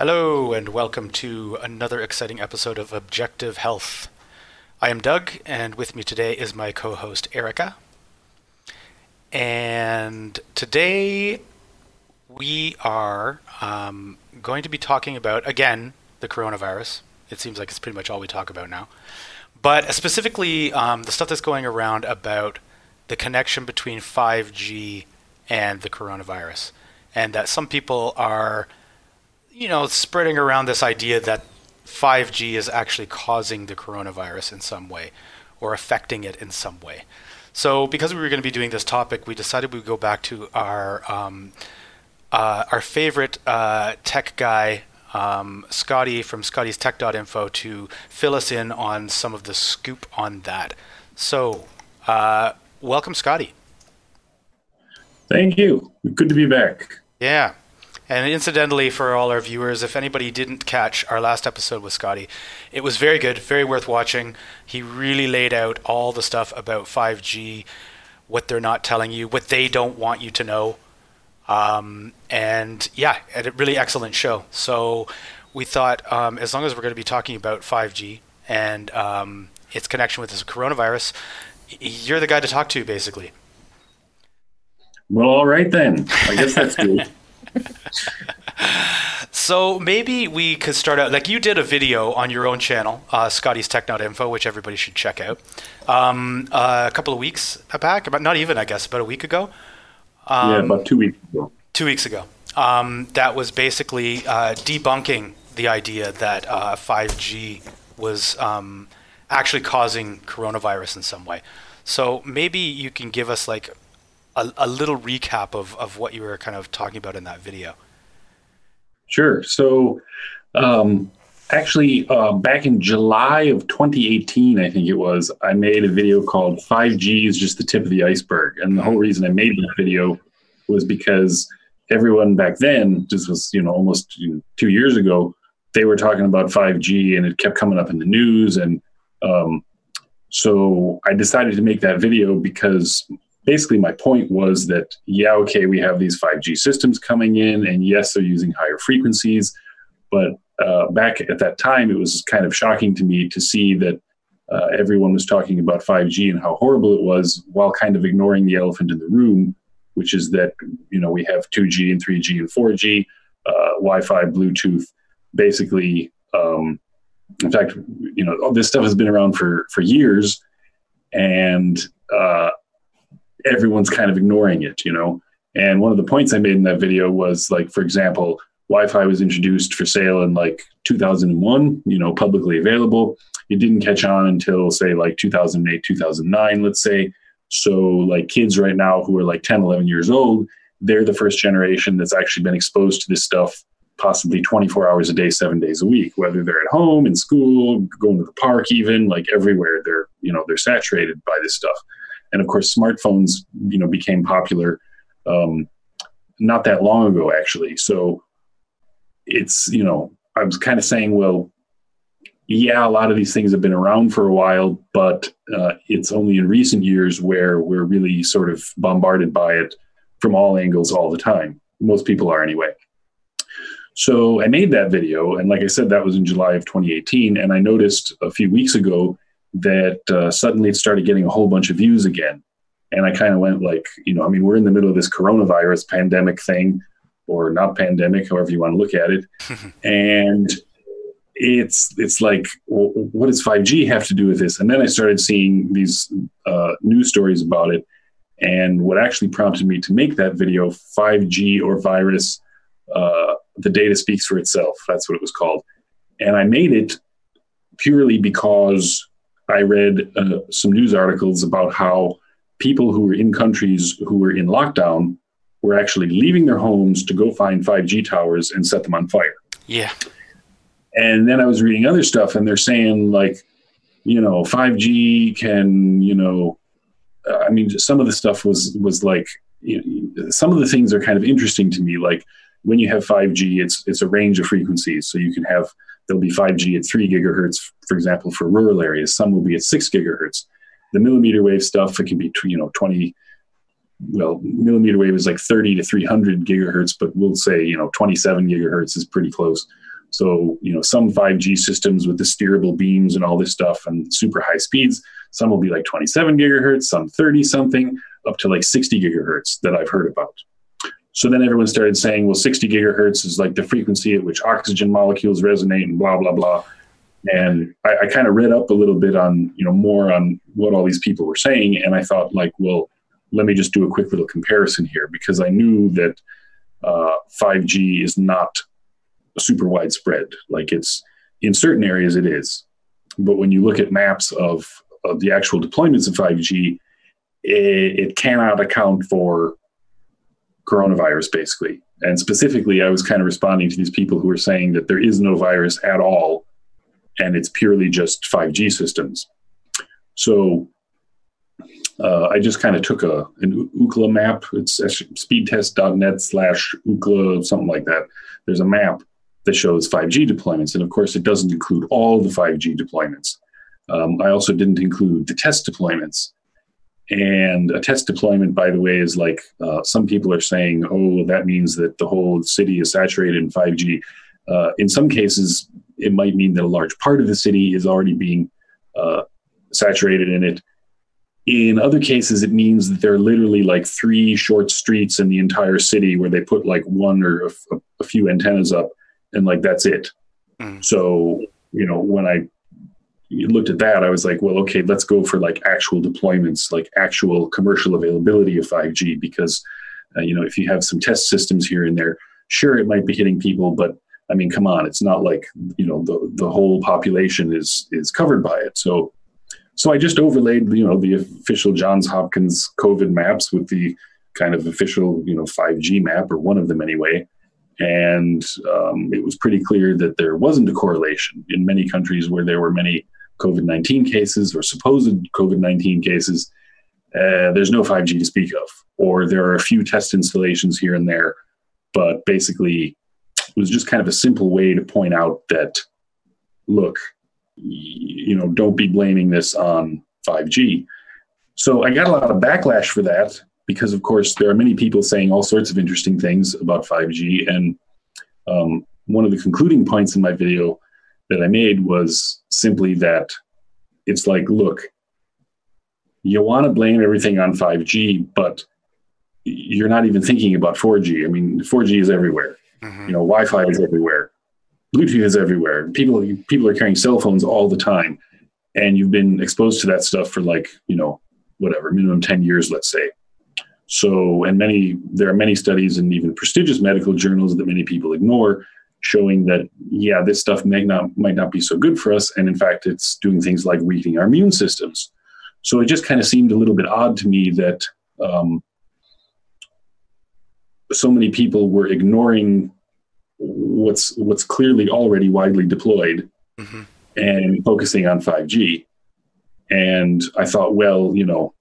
Hello, and welcome to another exciting episode of Objective Health. I am Doug, and with me today is my co host Erica. And today we are um, going to be talking about, again, the coronavirus. It seems like it's pretty much all we talk about now. But specifically, um, the stuff that's going around about the connection between 5G and the coronavirus. And that some people are you know, spreading around this idea that 5G is actually causing the coronavirus in some way or affecting it in some way. So, because we were going to be doing this topic, we decided we'd go back to our um, uh, our favorite uh, tech guy, um, Scottie from Scottie's Tech.info, to fill us in on some of the scoop on that. So, uh, welcome, Scottie. Thank you. Good to be back. Yeah. And incidentally, for all our viewers, if anybody didn't catch our last episode with Scottie, it was very good, very worth watching. He really laid out all the stuff about 5G, what they're not telling you, what they don't want you to know. Um, and yeah, a really excellent show. So we thought, um, as long as we're going to be talking about 5G and um, its connection with this coronavirus, you're the guy to talk to, basically. Well, all right then. I guess that's good. so maybe we could start out like you did a video on your own channel, uh, Scottie's Tech.info, which everybody should check out. Um, uh, a couple of weeks back, about not even I guess about a week ago. Um, yeah, about two weeks ago. Two weeks ago. Um, that was basically uh, debunking the idea that 5G uh, was um, actually causing coronavirus in some way. So maybe you can give us like a, a little recap of, of what you were kind of talking about in that video. Sure. So, um, actually, uh, back in July of 2018, I think it was, I made a video called 5G is just the tip of the iceberg. And the whole reason I made that video was because everyone back then, this was, you know, almost you know, two years ago, they were talking about 5G and it kept coming up in the news. And um, so I decided to make that video because basically my point was that yeah okay we have these 5g systems coming in and yes they're using higher frequencies but uh, back at that time it was kind of shocking to me to see that uh, everyone was talking about 5g and how horrible it was while kind of ignoring the elephant in the room which is that you know we have 2g and 3g and 4g uh, wi-fi bluetooth basically um, in fact you know all this stuff has been around for for years and uh, everyone's kind of ignoring it, you know. And one of the points I made in that video was like, for example, Wi-Fi was introduced for sale in like 2001, you know, publicly available. It didn't catch on until say like 2008, 2009, let's say. So like kids right now who are like 10, 11 years old, they're the first generation that's actually been exposed to this stuff possibly 24 hours a day, seven days a week, whether they're at home, in school, going to the park, even like everywhere, they're, you know, they're saturated by this stuff and of course smartphones you know became popular um, not that long ago actually. So it's you know i was kind of saying well yeah a lot of these things have been around for a while but uh, it's only in recent years where we're really sort of bombarded by it from all angles all the time. Most people are anyway. So i made that video and like i said that was in july of 2018 and i noticed a few weeks ago that uh, suddenly it started getting a whole bunch of views again. And I kind of went like, you know, I mean, we're in the middle of this coronavirus pandemic thing, or not pandemic, however you want to look at it. and it's it's like, well, what does 5G have to do with this? And then I started seeing these uh, news stories about it. And what actually prompted me to make that video, 5G or virus, uh, the data speaks for itself. That's what it was called. And I made it purely because I read uh, some news articles about how people who were in countries who were in lockdown were actually leaving their homes to go find 5G towers and set them on fire. Yeah. And then I was reading other stuff, and they're saying, like, you know, 5G can, you know, uh, I mean, some of the stuff was was like, you know, some of the things are kind of interesting to me. Like when you have 5G, it's it's a range of frequencies, so you can have There'll be 5G at three gigahertz, for example, for rural areas. Some will be at six gigahertz. The millimeter wave stuff, it can be, you know, 20, well, millimeter wave is like 30 to 300 gigahertz, but we'll say, you know, 27 gigahertz is pretty close. So, you know, some 5G systems with the steerable beams and all this stuff and super high speeds, some will be like 27 gigahertz, some 30 something, up to like 60 gigahertz that I've heard about. So then everyone started saying, well, 60 gigahertz is like the frequency at which oxygen molecules resonate and blah, blah, blah. And I, I kind of read up a little bit on, you know, more on what all these people were saying. And I thought, like, well, let me just do a quick little comparison here because I knew that uh, 5G is not super widespread. Like it's in certain areas it is, but when you look at maps of, of the actual deployments of 5G, it, it cannot account for coronavirus basically. And specifically, I was kind of responding to these people who were saying that there is no virus at all, and it's purely just 5G systems. So uh, I just kind of took a an Ookla map. It's speedtest.net slash Ookla, something like that. There's a map that shows 5G deployments. And of course, it doesn't include all the 5G deployments. Um, I also didn't include the test deployments. And a test deployment, by the way, is like uh, some people are saying, oh, that means that the whole city is saturated in 5G. Uh, in some cases, it might mean that a large part of the city is already being uh, saturated in it. In other cases, it means that there are literally like three short streets in the entire city where they put like one or a, a few antennas up and like that's it. Mm. So you know when I looked at that, I was like, well, okay, let's go for like actual deployments, like actual commercial availability of 5G, because uh, you know if you have some test systems here and there, sure it might be hitting people, but I mean, come on, it's not like you know the the whole population is is covered by it. So so I just overlaid you know the official Johns Hopkins COVID maps with the kind of official you know 5G map or one of them anyway and um, it was pretty clear that there wasn't a correlation in many countries where there were many COVID 19 cases or supposed COVID 19 cases. Uh, there's no 5G to speak of, or there are a few test installations here and there. But basically, it was just kind of a simple way to point out that, look, you know, don't be blaming this on 5G. So I got a lot of backlash for that because of course there are many people saying all sorts of interesting things about 5G. And um, one of the concluding points in my video that I made was simply that it's like, look, you want to blame everything on 5G, but you're not even thinking about 4G. I mean, 4G is everywhere. Mm-hmm. You know, Wi-Fi is everywhere. Bluetooth is everywhere. People people are carrying cell phones all the time, and you've been exposed to that stuff for like you know whatever minimum 10 years let's say so, and many, there are many studies and even prestigious medical journals that many people ignore showing that, yeah, this stuff may not, might not be so good for us. And in fact, it's doing things like weakening our immune systems. So it just kind of seemed a little bit odd to me that um, so many people were ignoring what's what's clearly already widely deployed mm-hmm. and focusing on 5G. And I thought, well, you know,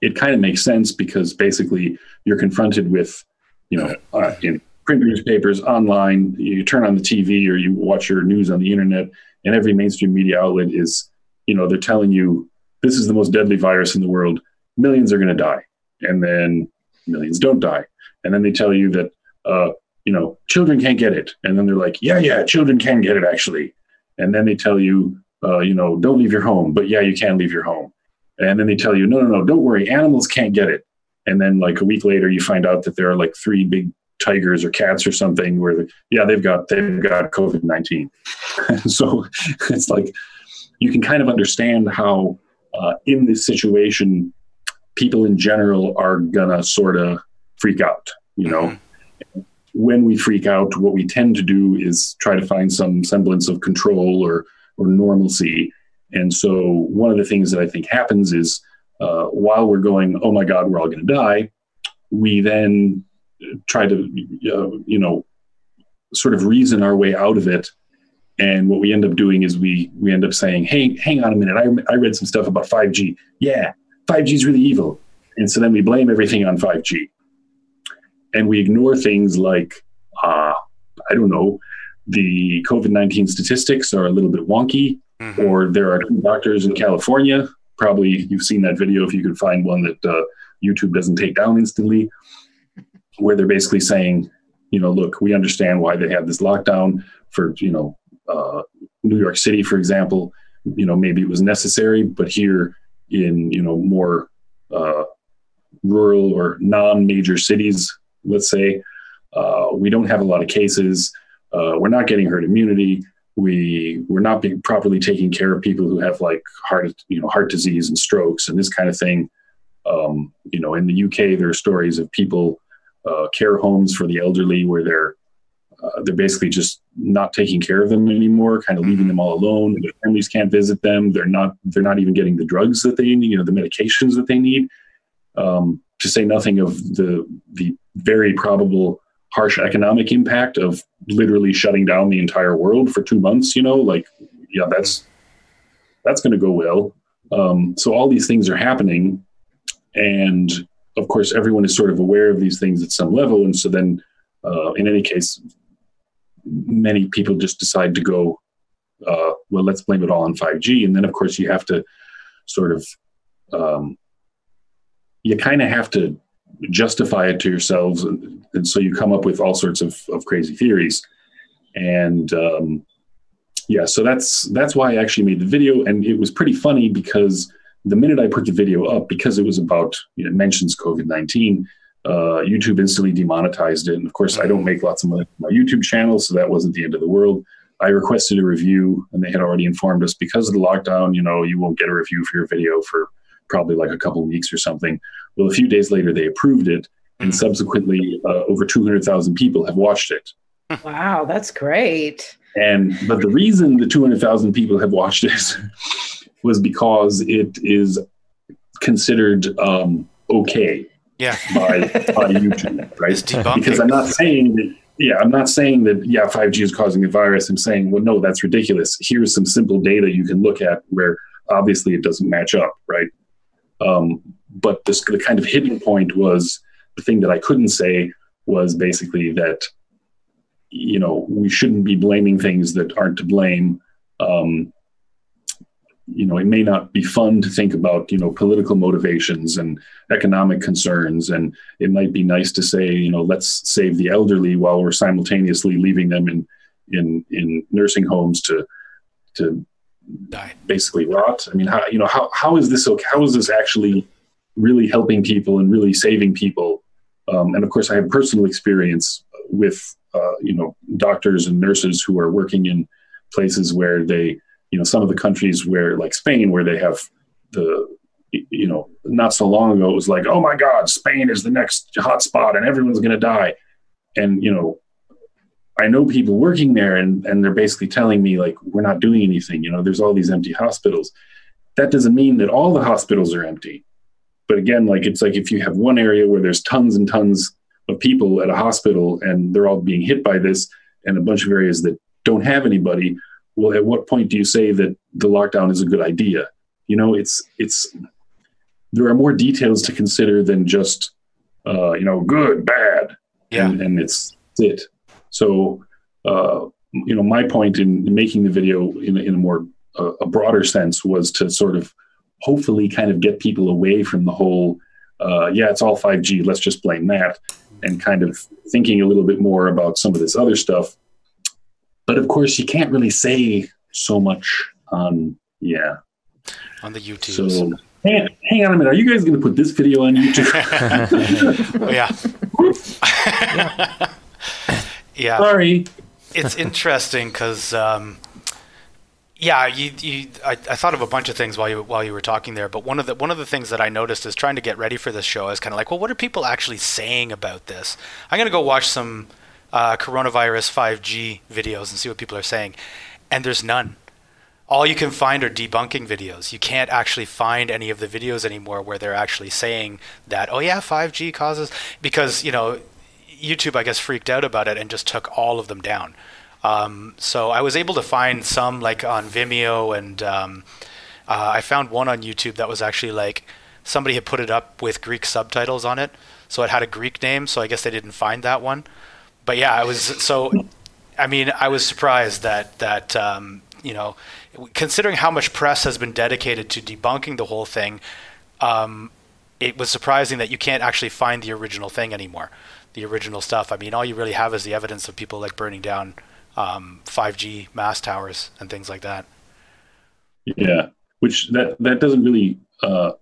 it kind of makes sense because basically you're confronted with, you know, uh, in print newspapers, online, you turn on the TV or you watch your news on the internet, and every mainstream media outlet is, you know, they're telling you this is the most deadly virus in the world. Millions are going to die, and then millions don't die, and then they tell you that, uh, you know, children can't get it, and then they're like, yeah, yeah, children can get it actually, and then they tell you, uh, you know, don't leave your home, but yeah, you can leave your home. And then they tell you, no, no, no, don't worry, animals can't get it. And then like a week later, you find out that there are like three big tigers or cats or something where, yeah, they've got they've got COVID nineteen. so it's like you can kind of understand how uh, in this situation, people in general are gonna sort of freak out. You know, mm-hmm. when we freak out, what we tend to do is try to find some semblance of control or or normalcy and so one of the things that I think happens is uh, while we're going, oh my God, we're all going to die, we then try to, uh, you know, sort of reason our way out of it. And what we end up doing is we we end up saying, hey, hang on a minute, I, I read some stuff about 5G. Yeah, 5G is really evil. And so then we blame everything on 5G. And we ignore things like, uh, I don't know, the COVID 19 statistics are a little bit wonky. Mm-hmm. Or there are doctors in California. Probably you've seen that video if you could find one that uh, YouTube doesn't take down instantly, where they're basically saying, you know, look, we understand why they have this lockdown. for you know uh, New York City, for example, you know maybe it was necessary, but here in you know more uh, rural or non-major cities, let's say, uh, we don't have a lot of cases. Uh, we're not getting herd immunity. We we're not being properly taking care of people who have like heart you know heart disease and strokes and this kind of thing. Um, you know, in the UK, there are stories of people uh, care homes for the elderly where they're uh, they're basically just not taking care of them anymore, kind of leaving mm-hmm. them all alone. Their families can't visit them. They're not they're not even getting the drugs that they need, you know, the medications that they need. Um, to say nothing of the the very probable harsh economic impact of literally shutting down the entire world for two months. You know, like yeah, that's that's going to go well. Um, so all these things are happening, and of course, everyone is sort of aware of these things at some level, and so then, uh, in any case, many people just decide to go, uh, well, let's blame it all on 5G. And then, of course, you have to sort of, um, you kind of have to justify it to yourselves. And, and, so you come up with all sorts of, of crazy theories. And um, yeah, so that's that's why I actually made the video. And it was pretty funny because the minute I put the video up, because it was about, you know, it mentions COVID 19, uh, YouTube instantly demonetized it. And of course, I don't make lots of money on my YouTube channel, so that wasn't the end of the world. I requested a review, and they had already informed us because of the lockdown, you know, you won't get a review for your video for probably like a couple weeks or something. Well, a few days later, they approved it, and mm-hmm. subsequently, uh, over 200,000 people have watched it. Wow, that's great. And but the reason the 200,000 people have watched it was because it is considered um, okay yeah. by by YouTube, right? Because I'm not saying that. Yeah, I'm not saying that. Yeah, 5G is causing a virus. I'm saying, well, no, that's ridiculous. Here's some simple data you can look at where obviously it doesn't match up, right? Um, but this the kind of hidden point was the thing that I couldn't say was basically that you know we shouldn't be blaming things that aren't to blame. Um, you know, it may not be fun to think about, you know, political motivations and economic concerns. And it might be nice to say, you know, let's save the elderly while we're simultaneously leaving them in, in, in nursing homes to, to Die. basically rot. I mean, how, you know, how, how is this, okay? how is this actually really helping people and really saving people? Um, and of course I have personal experience with, uh, you know, doctors and nurses who are working in places where they, you know some of the countries where like Spain where they have the you know not so long ago it was like oh my god Spain is the next hot spot and everyone's going to die. And you know I know people working there and and they're basically telling me like we're not doing anything you know there's all these empty hospitals. That doesn't mean that all the hospitals are empty. But again like it's like if you have one area where there's tons and tons of people at a hospital and they're all being hit by this and a bunch of areas that don't have anybody well at what point do you say that the lockdown is a good idea you know it's it's there are more details to consider than just uh, you know good bad yeah. and, and it's it so uh, you know my point in making the video in, in a more uh, a broader sense was to sort of hopefully kind of get people away from the whole uh, yeah it's all 5g let's just blame that and kind of thinking a little bit more about some of this other stuff but of course, you can't really say so much on yeah on the YouTube. So hang, hang on a minute. Are you guys going to put this video on YouTube? oh, yeah. yeah. yeah. Sorry. It's interesting because. Um, yeah, you, you I, I, thought of a bunch of things while you while you were talking there, but one of the one of the things that I noticed is trying to get ready for this show. I was kind of like, well, what are people actually saying about this? I'm gonna go watch some uh, coronavirus 5G videos and see what people are saying. And there's none. All you can find are debunking videos. You can't actually find any of the videos anymore where they're actually saying that, oh yeah, 5G causes, because, you know, YouTube, I guess, freaked out about it and just took all of them down. Um, so I was able to find some like on Vimeo, and um, uh, I found one on YouTube that was actually like somebody had put it up with Greek subtitles on it, so it had a Greek name. So I guess they didn't find that one but yeah, I was so. I mean, I was surprised that that um, you know, considering how much press has been dedicated to debunking the whole thing, um, it was surprising that you can't actually find the original thing anymore, the original stuff. I mean, all you really have is the evidence of people like burning down um, 5G mast towers and things like that. Yeah, which that that doesn't really uh,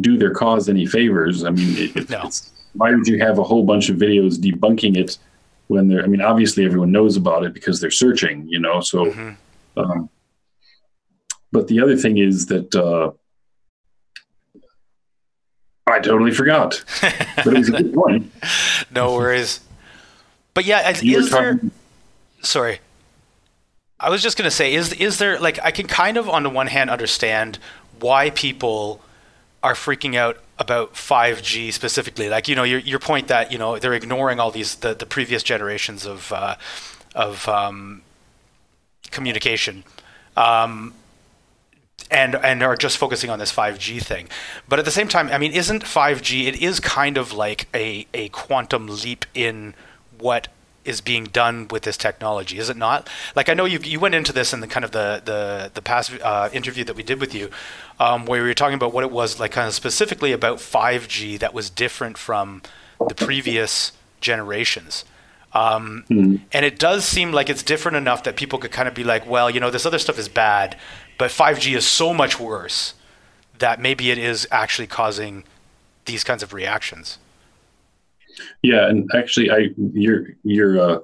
do their cause any favors. I mean, it, no. why would you have a whole bunch of videos debunking it when they're? I mean, obviously everyone knows about it because they're searching, you know. So, mm-hmm. um, but the other thing is that uh, I totally forgot. but it was a good point. no worries. But yeah, is there? Sorry. I was just gonna say, is is there like I can kind of on the one hand understand why people are freaking out about 5G specifically. Like you know your your point that you know they're ignoring all these the, the previous generations of uh, of um, communication. Um, and and are just focusing on this 5G thing. But at the same time, I mean, isn't 5G? It is kind of like a a quantum leap in what is being done with this technology, is it not? Like I know you you went into this in the kind of the the the past uh, interview that we did with you, um, where we were talking about what it was like, kind of specifically about 5G that was different from the previous generations. Um, mm-hmm. And it does seem like it's different enough that people could kind of be like, well, you know, this other stuff is bad, but 5G is so much worse that maybe it is actually causing these kinds of reactions. Yeah, and actually, I your your uh,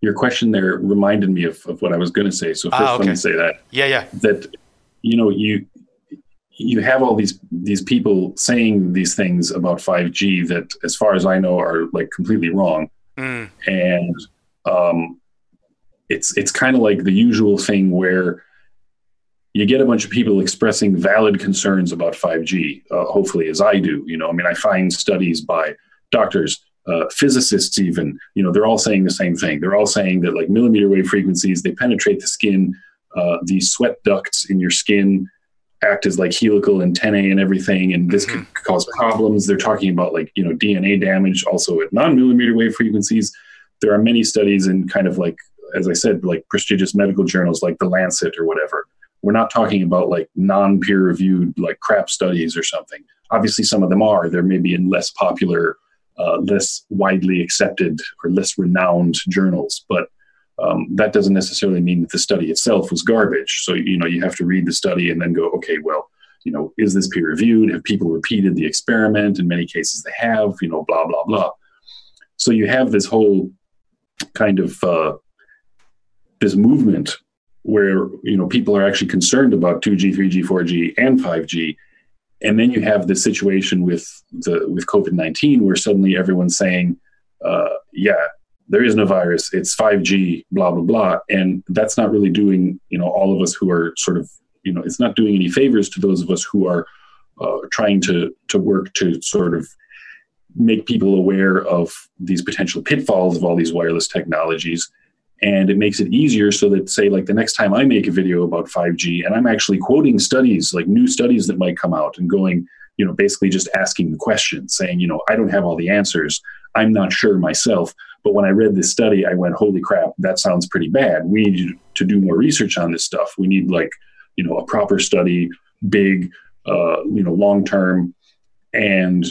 your question there reminded me of, of what I was going to say. So first, ah, okay. let me say that. Yeah, yeah. That you know you you have all these these people saying these things about 5G that, as far as I know, are like completely wrong. Mm. And um, it's it's kind of like the usual thing where you get a bunch of people expressing valid concerns about 5G. Uh, hopefully, as I do, you know, I mean, I find studies by doctors, uh, physicists, even, you know, they're all saying the same thing. They're all saying that like millimeter wave frequencies, they penetrate the skin. Uh, the sweat ducts in your skin act as like helical antennae and everything, and this mm-hmm. could cause problems. They're talking about like you know DNA damage also at non-millimeter wave frequencies. There are many studies in kind of like as I said, like prestigious medical journals like the Lancet or whatever. We're not talking about like non-peer reviewed like crap studies or something. Obviously, some of them are. They're maybe in less popular uh, less widely accepted or less renowned journals. But um, that doesn't necessarily mean that the study itself was garbage. So, you know, you have to read the study and then go, okay, well, you know, is this peer reviewed? Have people repeated the experiment? In many cases, they have, you know, blah, blah, blah. So you have this whole kind of uh, this movement where, you know, people are actually concerned about 2G, 3G, 4G, and 5G and then you have the situation with the with COVID nineteen, where suddenly everyone's saying, uh, "Yeah, there is no virus. It's five G, blah blah blah," and that's not really doing you know all of us who are sort of you know it's not doing any favors to those of us who are uh, trying to to work to sort of make people aware of these potential pitfalls of all these wireless technologies and it makes it easier so that say like the next time i make a video about 5g and i'm actually quoting studies like new studies that might come out and going you know basically just asking the question saying you know i don't have all the answers. I'm not sure myself. But when i read this study i went holy crap that sounds pretty bad. We need to do more research on this stuff. We need like you know a proper study big uh, you know long term. And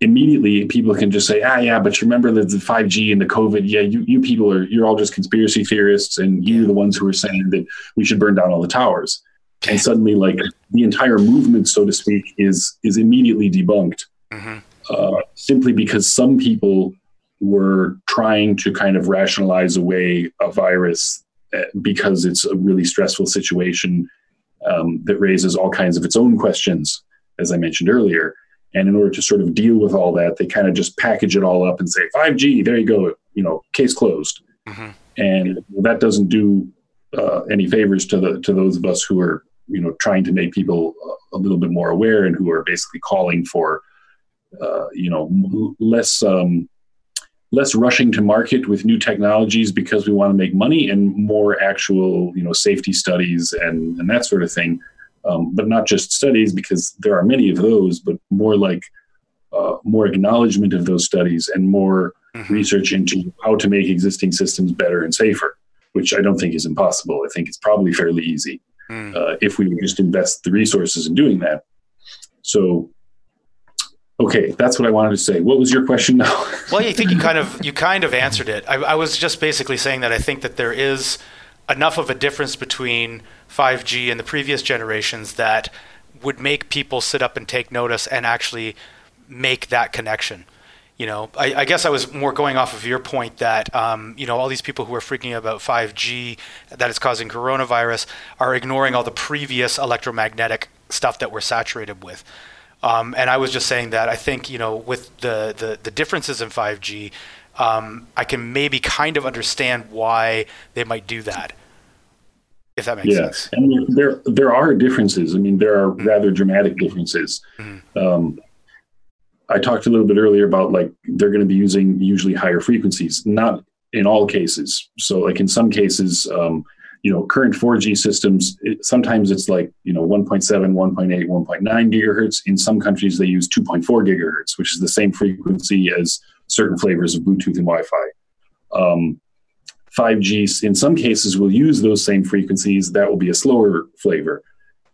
immediately people can just say, ah, yeah, but you remember the, the 5G and the COVID. Yeah, you, you people are, you're all just conspiracy theorists and you're the ones who are saying that we should burn down all the towers. And suddenly, like the entire movement, so to speak, is is immediately debunked, mm-hmm. uh, simply because some people were trying to kind of rationalize away a virus eh, because it's a really stressful situation um, that raises all kinds of its own questions, as I mentioned earlier. And in order to sort of deal with all that, they kind of just package it all up and say 5G. There you go. You know, case closed. Mm-hmm. And that doesn't do uh, any favors to the to those of us who are you know trying to make people a little bit more aware and who are basically calling for uh, you know less um, less rushing to market with new technologies because we want to make money and more actual you know safety studies and and that sort of thing um, but not just studies because there are many of those, but more like uh, more acknowledgement of those studies and more mm-hmm. research into how to make existing systems better and safer, which I don't think is impossible. I think it's probably fairly easy mm. uh, if we just invest the resources in doing that. So, Okay, that's what I wanted to say. What was your question now? well, I think you kind of you kind of answered it. I, I, was just basically saying that I think that there is enough of a difference between 5G and the previous generations that would make people sit up and take notice and actually make that connection. You know, I, I guess I was more going off of your point that um, you know all these people who are freaking out about 5G that is causing coronavirus are ignoring all the previous electromagnetic stuff that we're saturated with. Um, and I was just saying that I think you know with the the, the differences in 5G, um, I can maybe kind of understand why they might do that. If that makes yes. sense. I mean, there there are differences. I mean, there are mm-hmm. rather dramatic differences. Mm-hmm. Um, I talked a little bit earlier about like they're going to be using usually higher frequencies, not in all cases. So, like in some cases, um, you know, current 4G systems, it, sometimes it's like, you know, 1.7, 1.8, 1.9 gigahertz. In some countries, they use 2.4 gigahertz, which is the same frequency as certain flavors of Bluetooth and Wi Fi. Um, 5G, in some cases, will use those same frequencies. That will be a slower flavor.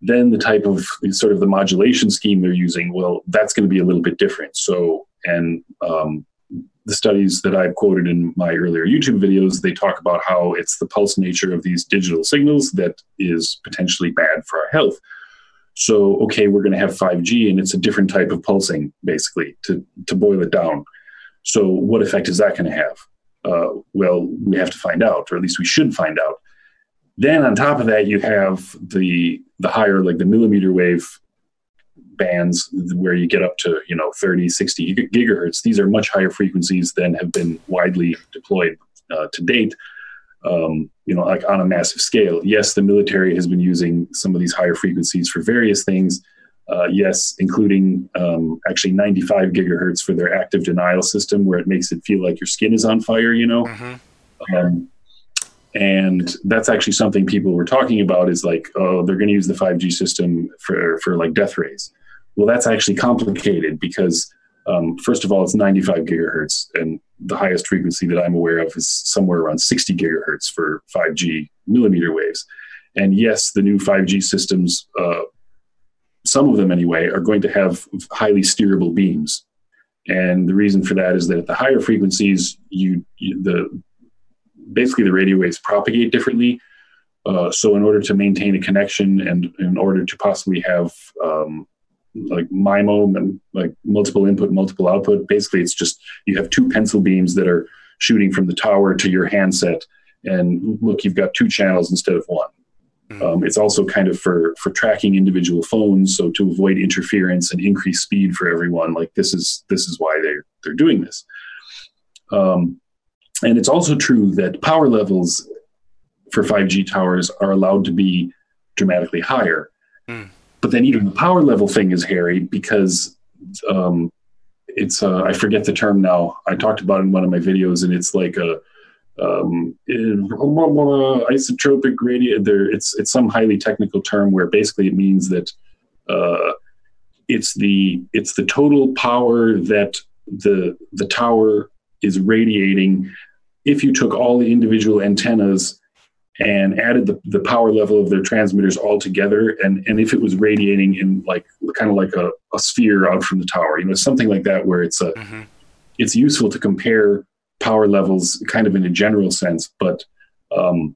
Then the type of sort of the modulation scheme they're using, well, that's going to be a little bit different. So, and um, the studies that I've quoted in my earlier YouTube videos, they talk about how it's the pulse nature of these digital signals that is potentially bad for our health. So, okay, we're going to have 5G and it's a different type of pulsing, basically, to, to boil it down. So, what effect is that going to have? Uh, well, we have to find out, or at least we should find out. Then, on top of that, you have the the higher, like the millimeter wave bands where you get up to you know 30 60 gigahertz these are much higher frequencies than have been widely deployed uh, to date um, you know like on a massive scale yes the military has been using some of these higher frequencies for various things uh, yes including um, actually 95 gigahertz for their active denial system where it makes it feel like your skin is on fire you know mm-hmm. um, and that's actually something people were talking about is like oh they're going to use the 5g system for for like death rays well, that's actually complicated because, um, first of all, it's 95 gigahertz, and the highest frequency that I'm aware of is somewhere around 60 gigahertz for 5G millimeter waves. And yes, the new 5G systems, uh, some of them anyway, are going to have highly steerable beams. And the reason for that is that at the higher frequencies, you, you the basically the radio waves propagate differently. Uh, so in order to maintain a connection and in order to possibly have um, like MIMO like multiple input, multiple output. Basically, it's just you have two pencil beams that are shooting from the tower to your handset, and look, you've got two channels instead of one. Mm-hmm. Um, it's also kind of for for tracking individual phones, so to avoid interference and increase speed for everyone. Like this is this is why they're they're doing this. Um, and it's also true that power levels for 5G towers are allowed to be dramatically higher. Mm. But then even the power level thing is hairy because um, it's uh, I forget the term now. I talked about it in one of my videos, and it's like a um, isotropic gradient. There, it's it's some highly technical term where basically it means that uh, it's the it's the total power that the the tower is radiating if you took all the individual antennas and added the, the power level of their transmitters all together and and if it was radiating in like kind of like a, a sphere out from the tower you know something like that where it's a mm-hmm. it's useful to compare power levels kind of in a general sense but um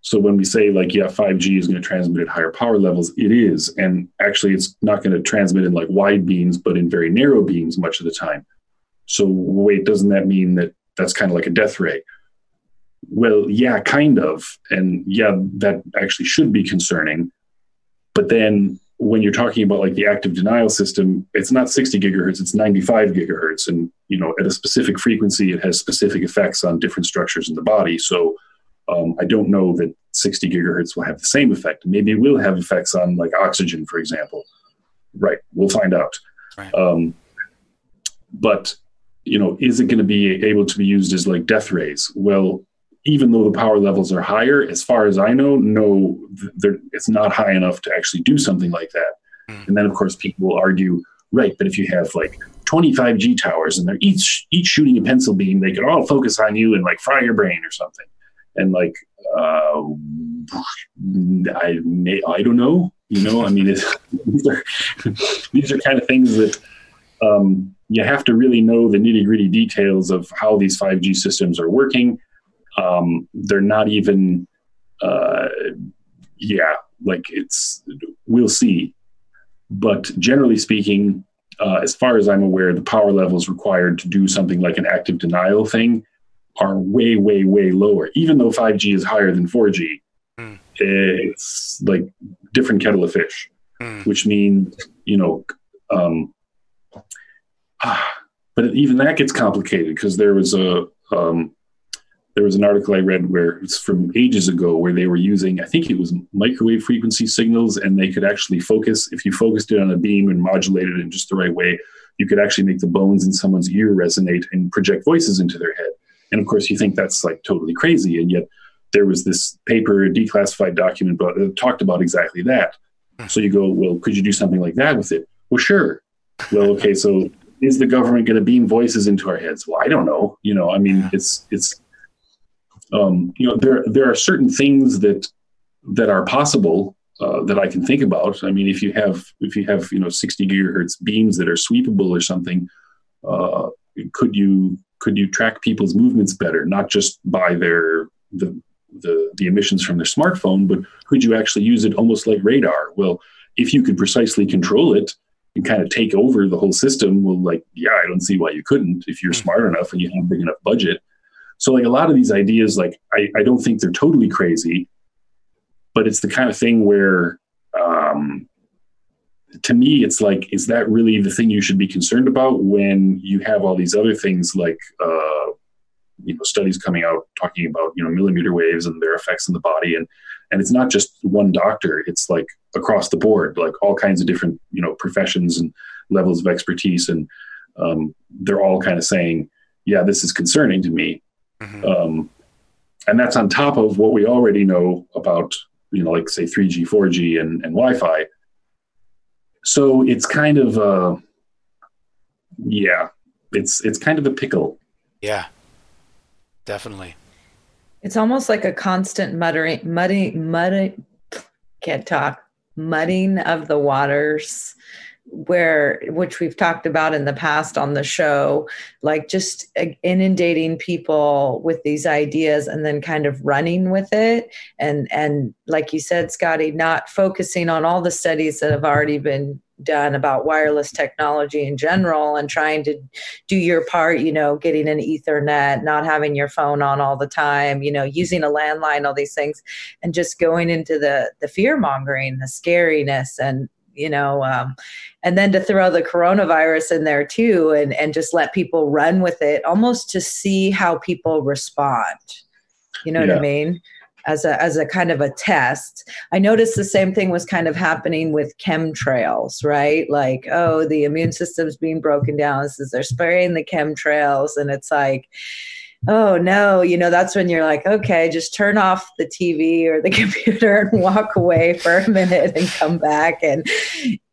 so when we say like yeah 5g is going to transmit at higher power levels it is and actually it's not going to transmit in like wide beams but in very narrow beams much of the time so wait doesn't that mean that that's kind of like a death ray well, yeah, kind of. And yeah, that actually should be concerning. But then when you're talking about like the active denial system, it's not 60 gigahertz, it's 95 gigahertz. And, you know, at a specific frequency, it has specific effects on different structures in the body. So um, I don't know that 60 gigahertz will have the same effect. Maybe it will have effects on like oxygen, for example. Right. We'll find out. Right. Um, but, you know, is it going to be able to be used as like death rays? Well, even though the power levels are higher, as far as I know, no, it's not high enough to actually do something like that. Mm. And then, of course, people will argue, right? But if you have like 25 G towers and they're each each shooting a pencil beam, they could all focus on you and like fry your brain or something. And like, uh, I may, I don't know. You know, I mean, these are these are kind of things that um, you have to really know the nitty gritty details of how these 5G systems are working. Um, they're not even, uh, yeah, like it's, we'll see. But generally speaking, uh, as far as I'm aware, the power levels required to do something like an active denial thing are way, way, way lower. Even though 5G is higher than 4G, mm. it's like different kettle of fish, mm. which means, you know, um, but even that gets complicated because there was a um, there was an article I read where it's from ages ago where they were using I think it was microwave frequency signals and they could actually focus if you focused it on a beam and modulated it in just the right way you could actually make the bones in someone's ear resonate and project voices into their head and of course you think that's like totally crazy and yet there was this paper a declassified document but that talked about exactly that so you go well could you do something like that with it well sure well okay so is the government going to beam voices into our heads? Well, I don't know. You know, I mean, it's it's um, you know there there are certain things that that are possible uh, that I can think about. I mean, if you have if you have you know 60 gigahertz beams that are sweepable or something, uh, could you could you track people's movements better, not just by their the the the emissions from their smartphone, but could you actually use it almost like radar? Well, if you could precisely control it, and kind of take over the whole system, well, like, yeah, I don't see why you couldn't if you're hmm. smart enough and you have a big enough budget. So, like, a lot of these ideas, like, I, I don't think they're totally crazy, but it's the kind of thing where, um, to me, it's like, is that really the thing you should be concerned about when you have all these other things like, uh, you know, studies coming out talking about, you know, millimeter waves and their effects on the body? And and it's not just one doctor. It's like across the board like all kinds of different you know professions and levels of expertise. And um, they're all kind of saying yeah this is concerning to me mm-hmm. um, and that's on top of what we already know about you know like say 3g 4g and, and wi-fi. So it's kind of uh yeah it's it's kind of a pickle. Yeah. Definitely. It's almost like a constant muttering, mudding, mudding, can't talk, mudding of the waters where which we've talked about in the past on the show like just uh, inundating people with these ideas and then kind of running with it. And and like you said Scottie not focusing on all the studies that have already been done about wireless technology in general and trying to do your part, you know, getting an ethernet, not having your phone on all the time, you know, using a landline, all these things, and just going into the the fear mongering, the scariness and you know um, and then to throw the coronavirus in there too and and just let people run with it almost to see how people respond you know yeah. what i mean as a as a kind of a test. I noticed the same thing was kind of happening with chemtrails, right? Like, oh, the immune system's being broken down. This is they're spraying the chemtrails, and it's like, oh no, you know, that's when you're like, okay, just turn off the TV or the computer and walk away for a minute and come back, and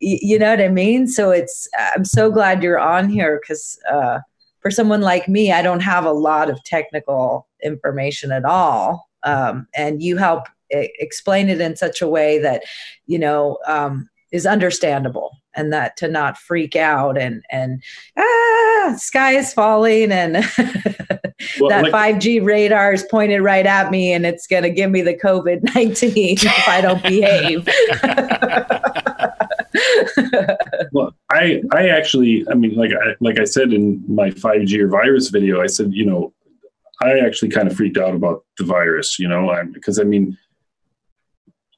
you know what I mean. So it's I'm so glad you're on here because. Uh, for someone like me, I don't have a lot of technical information at all um, and you help explain it in such a way that you know um, is understandable and that to not freak out and and ah sky is falling and well, that like, 5g radar is pointed right at me and it's going to give me the covid-19 if i don't behave. Well i i actually i mean like i like i said in my 5g or virus video i said you know I actually kind of freaked out about the virus, you know, because I mean,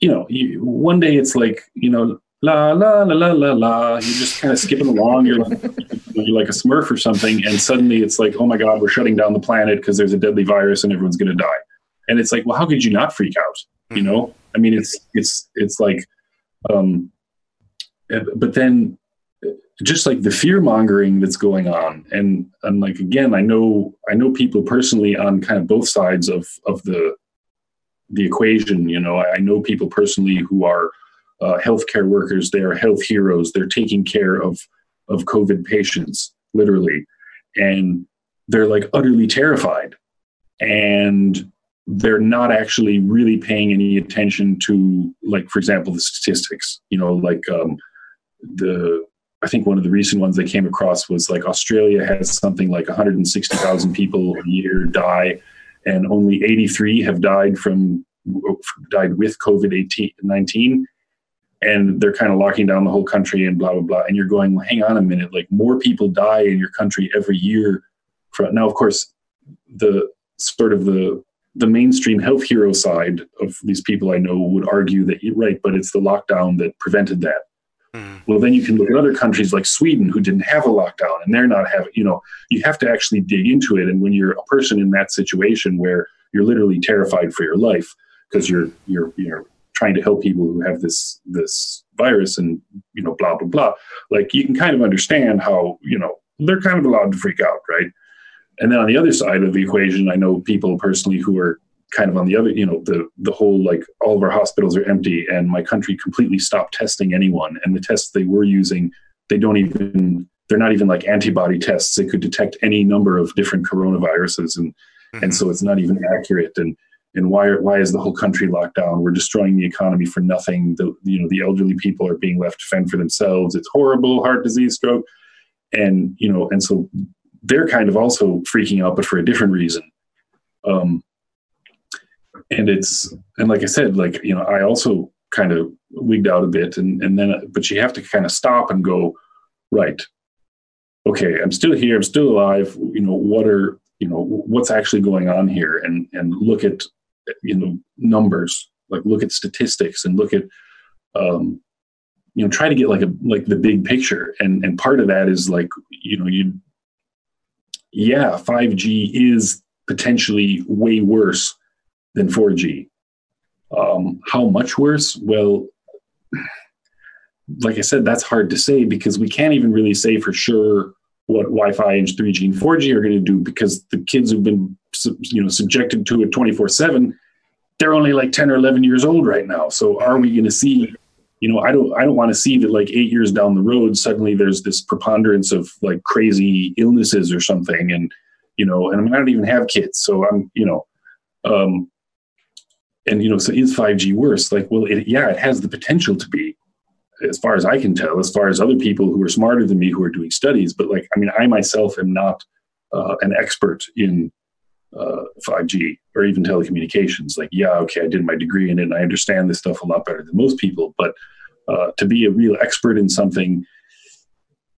you know, you, one day it's like, you know, la la la la la la. You're just kind of skipping along. You're like, you're like a Smurf or something, and suddenly it's like, oh my god, we're shutting down the planet because there's a deadly virus and everyone's going to die. And it's like, well, how could you not freak out? You mm-hmm. know, I mean, it's it's it's like, um, eh, but then just like the fear mongering that's going on and and like again i know i know people personally on kind of both sides of of the the equation you know i, know people personally who are uh, healthcare workers they are health heroes. They're taking care of of covid patients literally. And they're like utterly terrified. And they're not actually really paying any attention to like for example the statistics. You know like um the I think one of the recent ones they came across was like Australia has something like 160,000 people a year die, and only 83 have died from died with COVID 19 and they're kind of locking down the whole country and blah blah blah. And you're going hang on a minute like more people die in your country every year from now of course the sort of the the mainstream health hero side of these people i know would argue that you're right but it's the lockdown that prevented that. Mm. well then you can look at other countries like sweden who didn't have a lockdown and they're not having you know you have to actually dig into it. And when you're a person in that situation where you're literally terrified for your life because you're you're you're trying to help people who have this this virus and you know blah blah blah like you can kind of understand how you know they're kind of allowed to freak out right? And then on the other side of the equation i know people personally who are kind of on the other you know the the whole like all of our hospitals are empty and my country completely stopped testing anyone. And the tests they were using they don't even they're not even like antibody tests. They could detect any number of different coronaviruses and mm-hmm. and so it's not even accurate. And and why why is the whole country locked down? We're destroying the economy for nothing. The you know the elderly people are being left to fend for themselves. It's horrible, heart disease, stroke, and you know, and so they're kind of also freaking out, but for a different reason. Um, and it's and like I said, like you know, I also kind of wigged out a bit, and and then but you have to kind of stop and go, right, okay, I'm still here, I'm still alive. You know, what are you know what's actually going on here, and and look at you know numbers like look at statistics and look at um, you know try to get like a like the big picture. And and part of that is like you know you yeah 5g is potentially way worse than 4g um, how much worse? Well like i said that's hard to say because we can't even really say for sure what wi-fi and 3g and 4g are going to do because the kids who've been you know subjected to it 24 7 they're only like 10 or 11 years old right now. So are we going to see you know i don't i don't want to see that like eight years down the road suddenly there's this preponderance of like crazy illnesses or something and you know and I, mean, I don't even have kids so i'm you know um and you know so is 5g worse? Like well it, yeah it has the potential to be as far as i can tell as far as other people who are smarter than me who are doing studies but like i mean i myself am not uh, an expert in uh, 5G or even telecommunications. Like, yeah, okay, I did my degree in it and I understand this stuff a lot better than most people. But uh, to be a real expert in something,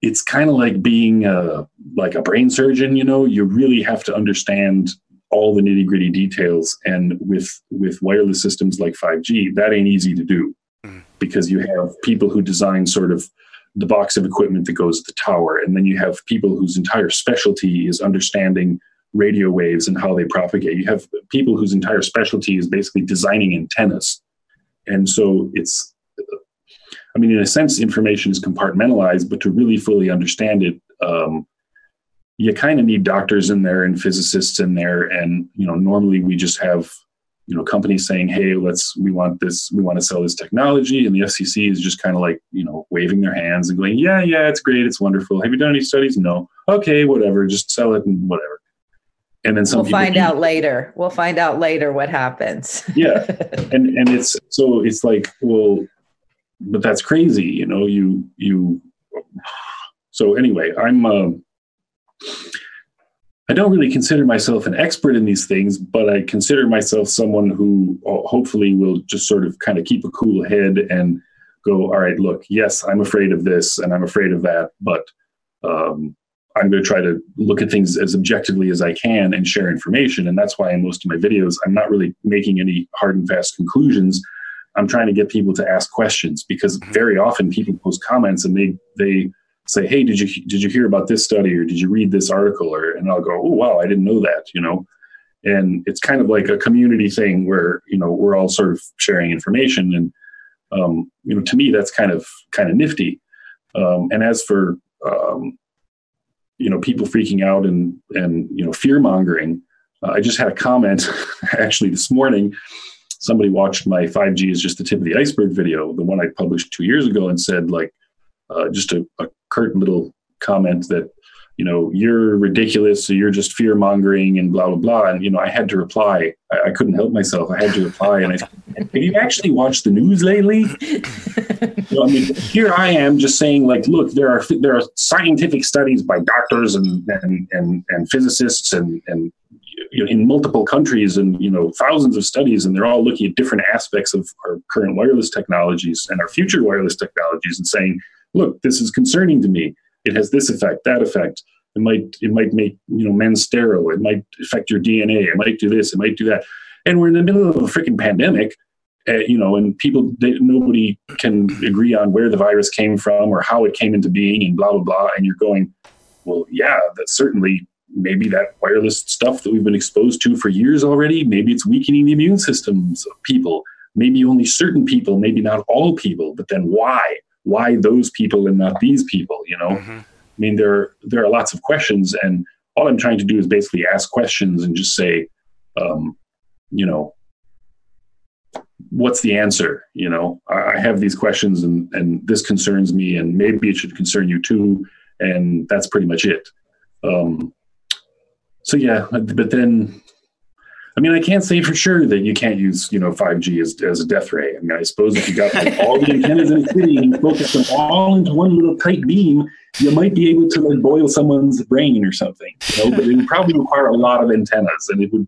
it's kind of like being a, like a brain surgeon. You know, you really have to understand all the nitty gritty details. And with with wireless systems like 5G, that ain't easy to do mm. because you have people who design sort of the box of equipment that goes at the tower, and then you have people whose entire specialty is understanding radio waves and how they propagate. You have people whose entire specialty is basically designing antennas. And so it's, I mean, in a sense, information is compartmentalized, but to really fully understand it, um, you kind of need doctors in there and physicists in there. And, you know, normally we just have, you know, companies saying, hey, let's, we want this, we want to sell this technology. And the FCC is just kind of like, you know, waving their hands and going, yeah, yeah, it's great. It's wonderful. Have you done any studies? No. Okay, whatever. Just sell it and whatever and then some we'll find out later we'll find out later what happens yeah and and it's so it's like well but that's crazy you know you you so anyway i'm uh, i don't really consider myself an expert in these things but i consider myself someone who uh, hopefully will just sort of kind of keep a cool head and go all right look yes i'm afraid of this and i'm afraid of that but um, I'm going to try to look at things as objectively as I can and share information. And that's why in most of my videos, I'm not really making any hard and fast conclusions. I'm trying to get people to ask questions because mm-hmm. very often people post comments and they they say, "Hey, did you did you hear about this study or did you read this article?" Or and I'll go, "Oh, wow, I didn't know that," you know. And it's kind of like a community thing where you know we're all sort of sharing information, and um, you know, to me, that's kind of kind of nifty. Um, and as for um, you know people freaking out and and you know fear mongering. Uh, I just had a comment actually this morning. Somebody watched my 5G is just the tip of the iceberg video, the one I published two years ago, and said like uh, just a, a curt little comment that you know, you're ridiculous, so you're just fear mongering and blah blah blah. And you know, I had to reply. I, I, couldn't help myself. I had to reply, and I said, "Have you actually watched the news lately?" you know, I mean, here I am just saying, like, look, there are there are scientific studies by doctors and and and, and physicists and and you know, in multiple countries and you know thousands of studies, and they're all looking at different aspects of our current wireless technologies and our future wireless technologies, and saying, look, this is concerning to me it has this effect, that effect. It might it might make you know men sterile. It might affect your DNA. It might do this. It might do that. And we're in the middle of a freaking pandemic, uh, you know, and people they, nobody can agree on where the virus came from or how it came into being, and blah blah blah. And you're going, well, yeah, that certainly maybe that wireless stuff that we've been exposed to for years already. Maybe it's weakening the immune systems of people. Maybe only certain people. Maybe not all people. But then why? Why those people and not these people you know? Mm-hmm. i mean there there are lots of questions and all i'm trying to do is basically ask questions and just say um, you know what's the answer? You know I, I have these questions and and this concerns me and maybe it should concern you too and that's pretty much it. Um, so yeah but then I mean, I can't say for sure that you can't use, you know, 5G as, as a death ray. I mean, I suppose if you got like, all the antennas in a city and you focus them all into one little tight beam, you might be able to like boil someone's brain or something, you know, but it would probably require a lot of antennas and it would,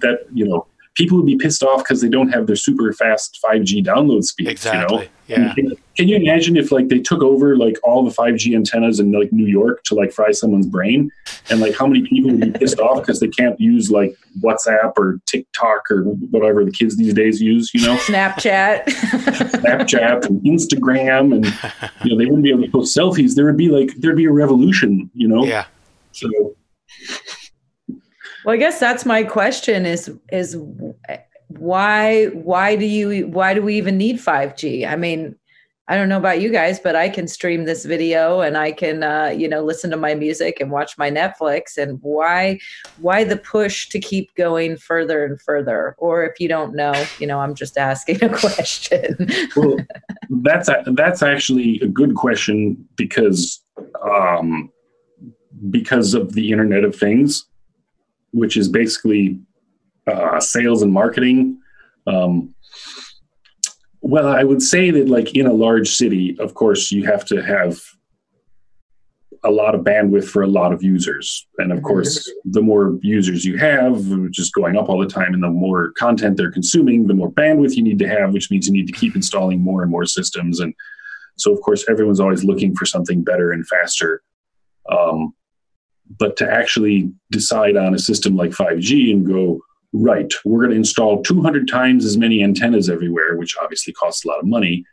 that, you know, people would be pissed off because they don't have their super fast 5G download speeds. Exactly. You know? Yeah. Can, can, you imagine if like they took over like all the 5G antennas in like New York to like fry someone's brain, and like how many people would be pissed off because they can't use like WhatsApp or TikTok or whatever the kids these days use, you know? Snapchat, Snapchat, and Instagram, and you know they wouldn't be able to post selfies. There would be like there'd be a revolution, you know? Yeah. So. Well, I guess that's my question is is why why do you why do we even need 5G? I mean, I don't know about you guys, but I can stream this video and I can uh, you know listen to my music and watch my Netflix. And why why the push to keep going further and further? Or if you don't know, you know, I'm just asking a question. well, that's a, that's actually a good question because um, because of the Internet of Things, which is basically uh, sales and marketing. Um, well, I would say that, like in a large city, of course, you have to have a lot of bandwidth for a lot of users. And of course, the more users you have, which is going up all the time, and the more content they're consuming, the more bandwidth you need to have, which means you need to keep installing more and more systems. And so, of course, everyone's always looking for something better and faster. Um, but to actually decide on a system like 5G and go, right, we're going to install 200 times as many antennas everywhere, which obviously costs a lot of money.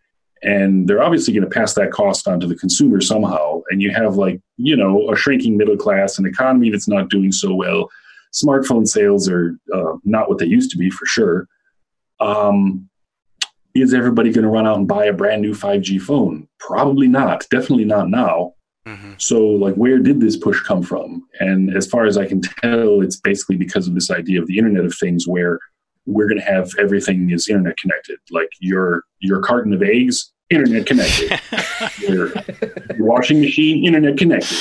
And they're obviously going to pass that cost on to the consumer somehow. And you have, like, you know, a shrinking middle class, an economy that's not doing so well. Smartphone sales are uh, not what they used to be for sure. Um, is everybody going to run out and buy a brand new 5G phone? Probably not. Definitely not now. Mm-hmm. So, like, where did this push come from? And as far as I can tell, it's basically because of this idea of the Internet of Things, where we're going to have everything is internet connected. Like your your carton of eggs, internet connected. your, your, washing machine, internet connected.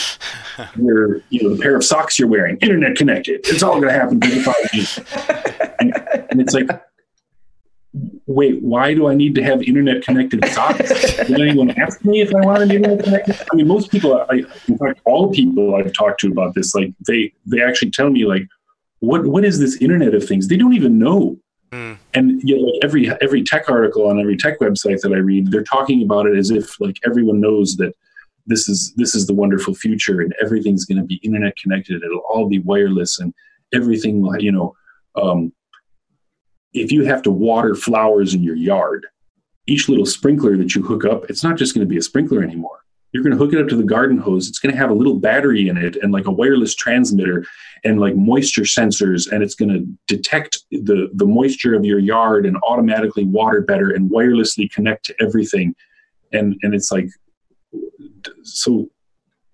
Your you know the pair of socks you're wearing, internet connected. It's all going to happen through 5G. And, and it's like wait, why do I need to have internet connected socks? Did anyone ask me if I wanted internet connected? I mean, most people, I, in fact, all people I've talked to about this, like they, they actually tell me like, what, what is this internet of things? They don't even know. Mm. And yet, like every every tech article on every tech website that I read, they're talking about it as if like everyone knows that this is this is the wonderful future and everything's going to be internet connected. It'll all be wireless and everything will you know um, if you have to water flowers in your yard, each little sprinkler that you hook up, it's not just going to be a sprinkler anymore. You're going to hook it up to the garden hose. It's going to have a little battery in it and like a wireless transmitter and like moisture sensors, and it's going to detect the, the moisture of your yard and automatically water better and wirelessly connect to everything. And and it's like so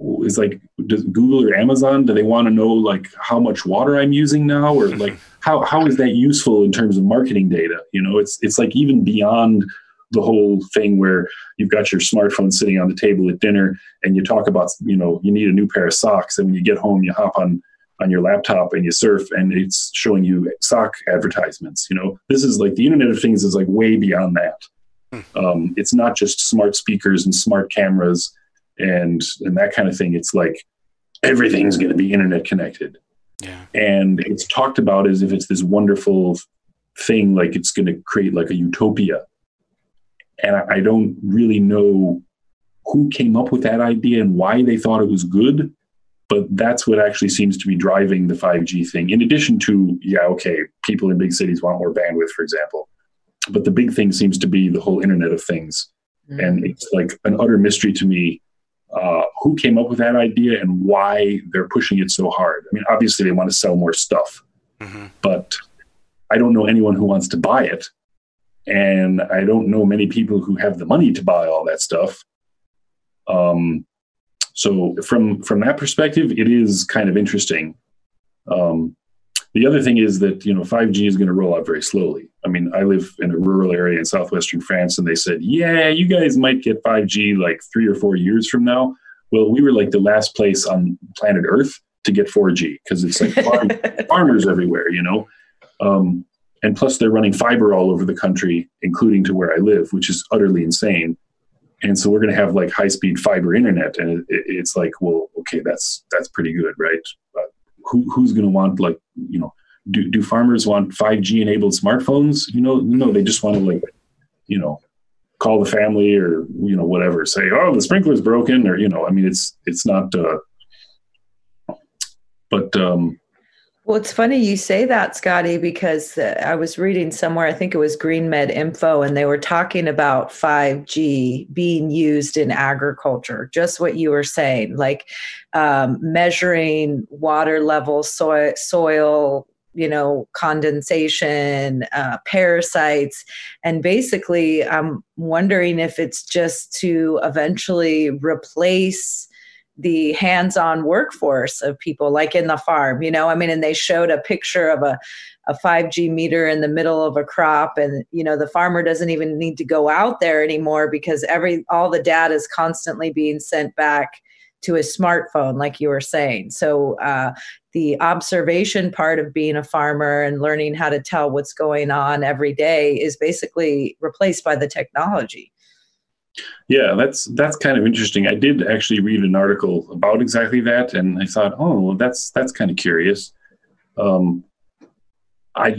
is like does Google or Amazon do they want to know like how much water I'm using now? Or like how how is that useful in terms of marketing data? You know, it's it's like even beyond the whole thing where you've got your smartphone sitting on the table at dinner and you talk about you know you need a new pair of socks. And when you get home you hop on on your laptop and you surf and it's showing you sock advertisements you know? This is like the internet of things is like way beyond that. Hmm. um, it's not just smart speakers and smart cameras and and that kind of thing it's like everything's going to be internet connected yeah. and it's talked about as if it's this wonderful thing like it's going to create like a utopia and I, I don't really know who came up with that idea and why they thought it was good but that's what actually seems to be driving the 5G thing. In addition to, yeah, okay, people in big cities want more bandwidth, for example. But the big thing seems to be the whole Internet of Things. Mm-hmm. And it's like an utter mystery to me uh, who came up with that idea and why they're pushing it so hard. I mean, obviously, they want to sell more stuff, mm-hmm. but I don't know anyone who wants to buy it. And I don't know many people who have the money to buy all that stuff. Um, so from from that perspective, it is kind of interesting. Um, the other thing is that you know 5G is going to roll out very slowly. I mean, I live in a rural area in southwestern France, and they said, "Yeah, you guys might get 5G like three or four years from now." Well, we were like the last place on planet Earth to get 4G because it's like farm, farmers everywhere, you know. Um, and plus, they're running fiber all over the country, including to where I live, which is utterly insane and so we're going to have like high speed fiber internet and it, it's like well okay that's that's pretty good right but who, who's going to want like you know do, do farmers want 5g enabled smartphones? You know no they just want to like you know call the family or you know whatever say oh the sprinkler's broken or you know i mean it's it's not uh but um well, it's funny you say that, Scottie, because uh, I was reading somewhere, I think it was GreenMedInfo, and they were talking about 5G being used in agriculture, just what you were saying, like um, measuring water level, soil, soil you know, condensation, uh, parasites. And basically, I'm wondering if it's just to eventually replace the hands-on workforce of people like in the farm you know i mean and they showed a picture of a, a 5g meter in the middle of a crop and you know the farmer doesn't even need to go out there anymore because every all the data is constantly being sent back to his smartphone like you were saying. So uh, the observation part of being a farmer and learning how to tell what's going on every day is basically replaced by the technology yeah, that's that's kind of interesting. I did actually read an article about exactly that, and I thought, oh, well, that's that's kind of curious. Um, I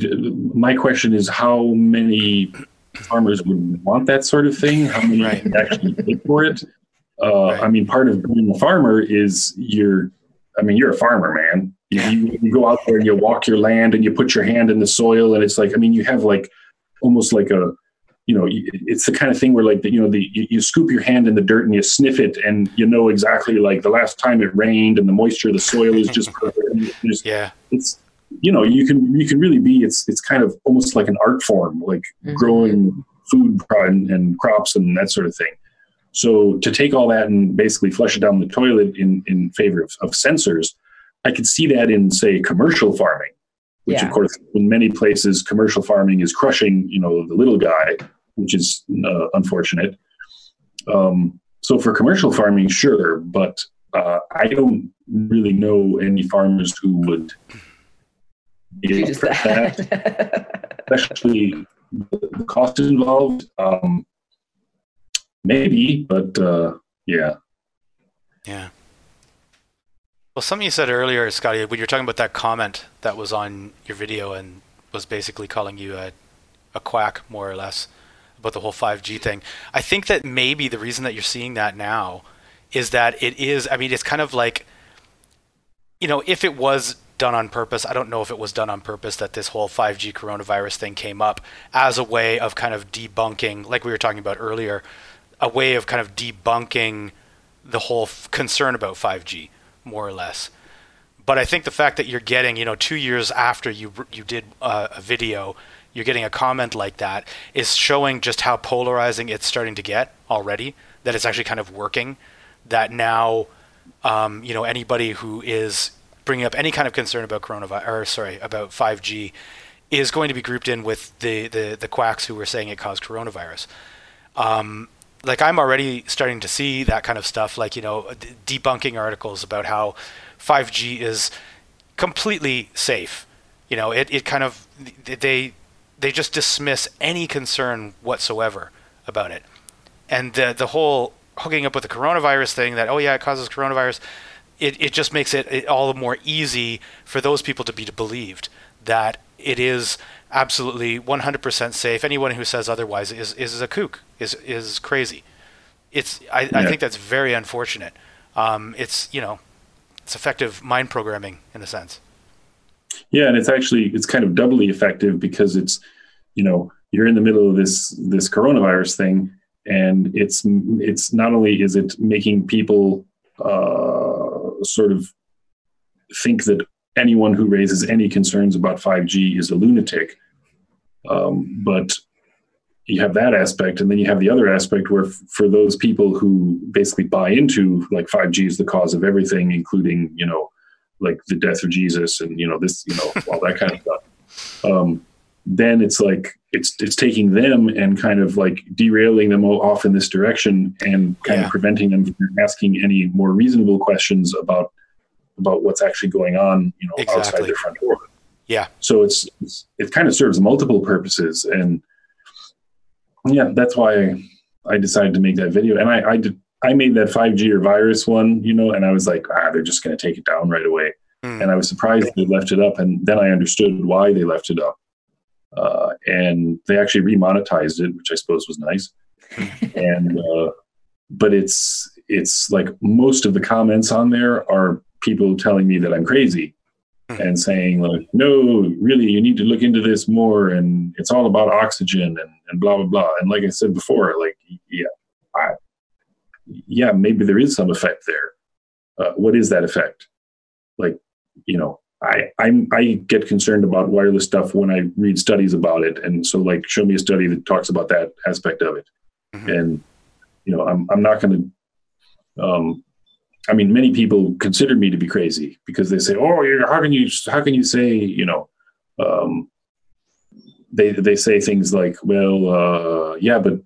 my question is, how many farmers would want that sort of thing? How many right. actually pay for it? Uh, right. I mean, part of being a farmer is you're, I mean, you're a farmer, man. You, you, you go out there and you walk your land and you put your hand in the soil, and it's like, I mean, you have like almost like a you know, it's the kind of thing where like the, you know, the you, you, scoop your hand in the dirt and you sniff it, and you know exactly like the last time it rained and the moisture of the soil is just perfect. Just, yeah, it's you know you can you can really be it's it's kind of almost like an art form, like mm-hmm. growing food and, and crops and that sort of thing. So to take all that and basically flush it down the toilet in in favor of, of sensors, I could see that in say commercial farming which yeah. of course in many places commercial farming is crushing you know the little guy which is uh, unfortunate. Um, so for commercial farming, sure, but uh, I don't really know any farmers who would be able that. that, especially the cost involved. Um, maybe, but uh, yeah. Yeah. Well, something you said earlier, Scottie, when you're talking about that comment that was on your video and was basically calling you a, a quack, more or less about the whole 5G thing. I think that maybe the reason that you're seeing that now is that it is, I mean, it's kind of like, you know, if it was done on purpose, I don't know if it was done on purpose that this whole 5G coronavirus thing came up as a way of kind of debunking, like we were talking about earlier, a way of kind of debunking the whole f- concern about 5G, more or less. But I think the fact that you're getting, you know, two years after you you did uh, a video you're getting a comment like that is showing just how polarizing it's starting to get already. That it's actually kind of working. That now, um, you know, anybody who is bringing up any kind of concern about coronavirus, or sorry, about 5G, is going to be grouped in with the the, the quacks who were saying it caused coronavirus. um, like I'm already starting to see that kind of stuff, like you know, d- debunking articles about how 5G is completely safe. You know, it, it kind of they they just dismiss any concern whatsoever about it, and the the whole hooking up with the coronavirus thing that oh yeah it causes coronavirus, it it just makes it, it all the more easy for those people to be believed that it is absolutely 100% safe. Anyone who says otherwise is, is a kook, is, is crazy. It's, I, yeah. I think that's very unfortunate. Um, it's, you know, it's effective mind programming in a sense. Yeah. And it's actually, it's kind of doubly effective because it's, you know, you're in the middle of this, this coronavirus thing and it's, it's not only is it making people uh, sort of think that anyone who raises any concerns about 5G is a lunatic. Um, but you have that aspect, and then you have the other aspect where, f- for those people who basically buy into like 5G is the cause of everything, including you know, like the death of Jesus and you know this, you know, all that kind of stuff. Um, then it's like it's it's taking them and kind of like derailing them all off in this direction and kind yeah. of preventing them from asking any more reasonable questions about about what's actually going on, you know, exactly. outside their front door. Yeah. So it's, it's it kind of serves multiple purposes, and yeah, that's why I decided to make that video. And I I did I made that 5G or virus one, you know, and I was like, ah, they're just going to take it down right away. Mm. And I was surprised they left it up, and then I understood why they left it up. Uh, and they actually remonetized it, which I suppose was nice. and uh, but it's it's like most of the comments on there are people telling me that I'm crazy hmm. and saying like, no, really, you need to look into this more, and it's all about oxygen and, and blah blah blah. And like I said before, like yeah, I, yeah, maybe there is some effect there. Uh, what is that effect? Like, you know, I I'm, I get concerned about wireless stuff when I read studies about it, and so like, show me a study that talks about that aspect of it, mm-hmm. and you know, I'm I'm not going to um, I mean, many people consider me to be crazy because they say, "Oh, how can you how can you say you know?" Um, they they say things like, "Well, uh, yeah, but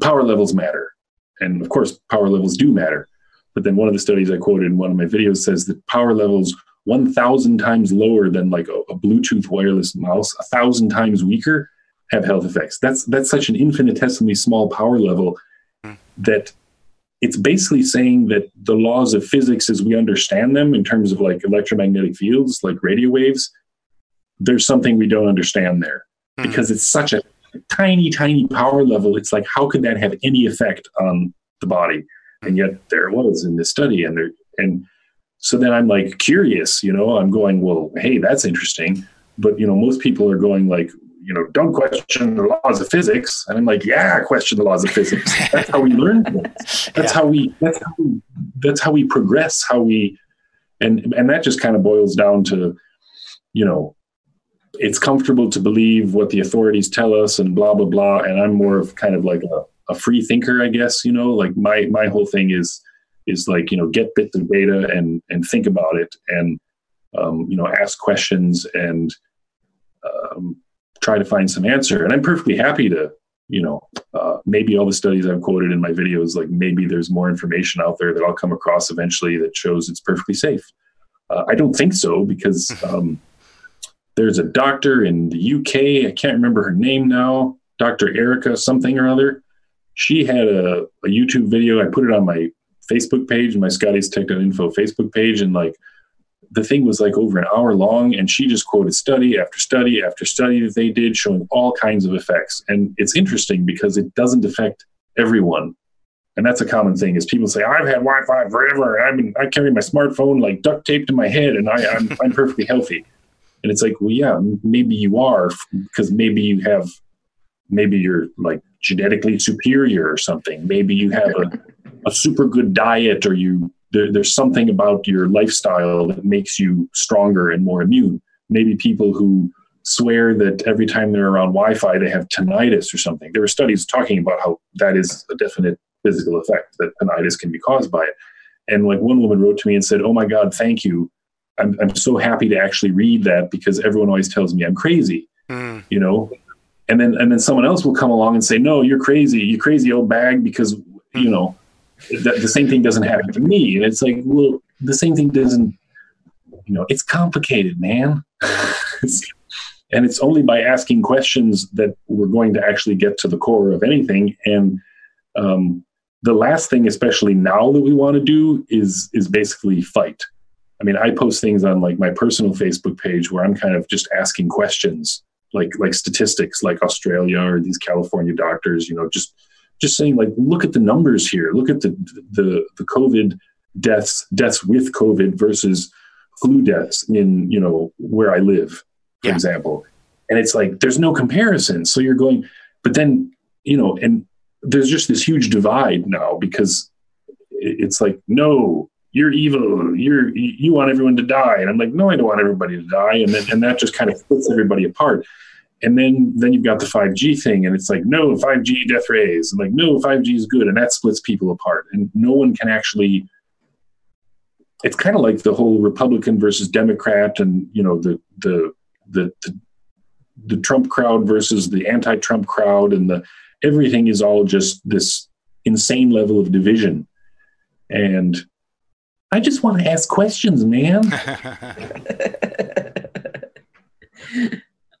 power levels matter," and of course, power levels do matter. But then one of the studies I quoted in one of my videos says that power levels 1,000 times lower than like a, a Bluetooth wireless mouse, a thousand times weaker, have health effects. That's that's such an infinitesimally small power level hmm. that it's basically saying that the laws of physics as we understand them in terms of like electromagnetic fields like radio waves there's something we don't understand there mm. because it's such a tiny tiny power level it's like how could that have any effect on the body and yet there it was in this study and there and so then i'm like curious you know i'm going well hey that's interesting but you know most people are going like you know, don't question the laws of physics. And I'm like, yeah, question the laws of physics. That's how we learn things. That's yeah. how we that's how we, that's how we progress, how we and and that just kind of boils down to, you know, it's comfortable to believe what the authorities tell us and blah blah blah. And I'm more of kind of like a, a free thinker, I guess, you know, like my my whole thing is is like, you know, get bits of data and and think about it and um, you know, ask questions and um, try to find some answer. And I'm perfectly happy to, you know, uh, maybe all the studies I've quoted in my videos, like maybe there's more information out there that I'll come across eventually that shows it's perfectly safe. Uh, I don't think so because um, there's a doctor in the UK. I can't remember her name now. Dr. Erica something or other. She had a, a YouTube video. I put it on my Facebook page, my Scottie's Tech Info Facebook page, and like the thing was like over an hour long and she just quoted study after study after study that they did showing all kinds of effects and it's interesting because it doesn't affect everyone and that's a common thing is people say i've had wi-fi forever i've been i carry my smartphone like duct taped to my head and I, I'm, I'm perfectly healthy and it's like well yeah maybe you are because maybe you have maybe you're like genetically superior or something maybe you have a, a super good diet or you there, there's something about your lifestyle that makes you stronger and more immune. Maybe people who swear that every time they're around Wi-Fi they have tinnitus or something. There were studies talking about how that is a definite physical effect that tinnitus can be caused by it. And like one woman wrote to me and said, "Oh my God, thank you. I'm I'm so happy to actually read that because everyone always tells me I'm crazy." Mm. You know, and then and then someone else will come along and say, "No, you're crazy. You crazy old bag," because you know the, the same thing doesn't happen to me. And it's like, well, the same thing doesn't. You know, it's complicated, man. it's, and it's only by asking questions that we're going to actually get to the core of anything. And um, the last thing, especially now that we want to do, is is basically fight. I mean, I post things on like my personal Facebook page where I'm kind of just asking questions, like like statistics, like Australia or these California doctors. You know, just just saying like, look at the numbers here. Look at the the the COVID deaths deaths with COVID versus flu deaths in you know where I live, for yeah. example. And it's like there's no comparison. So you're going, but then you know, and there's just this huge divide now because it's like no you're evil you're you want everyone to die. And i'm like no i don't want everybody to die. And then, and that just kind of splits everybody apart. And then then you've got the 5g thing. And it's like no 5g death rays. And like no 5g is good. And that splits people apart. And no one can actually it's kind of like the whole republican versus democrat and you know the the the, the the Trump crowd versus the anti-Trump crowd. And the everything is all just this insane level of division. And I just want to ask questions, man.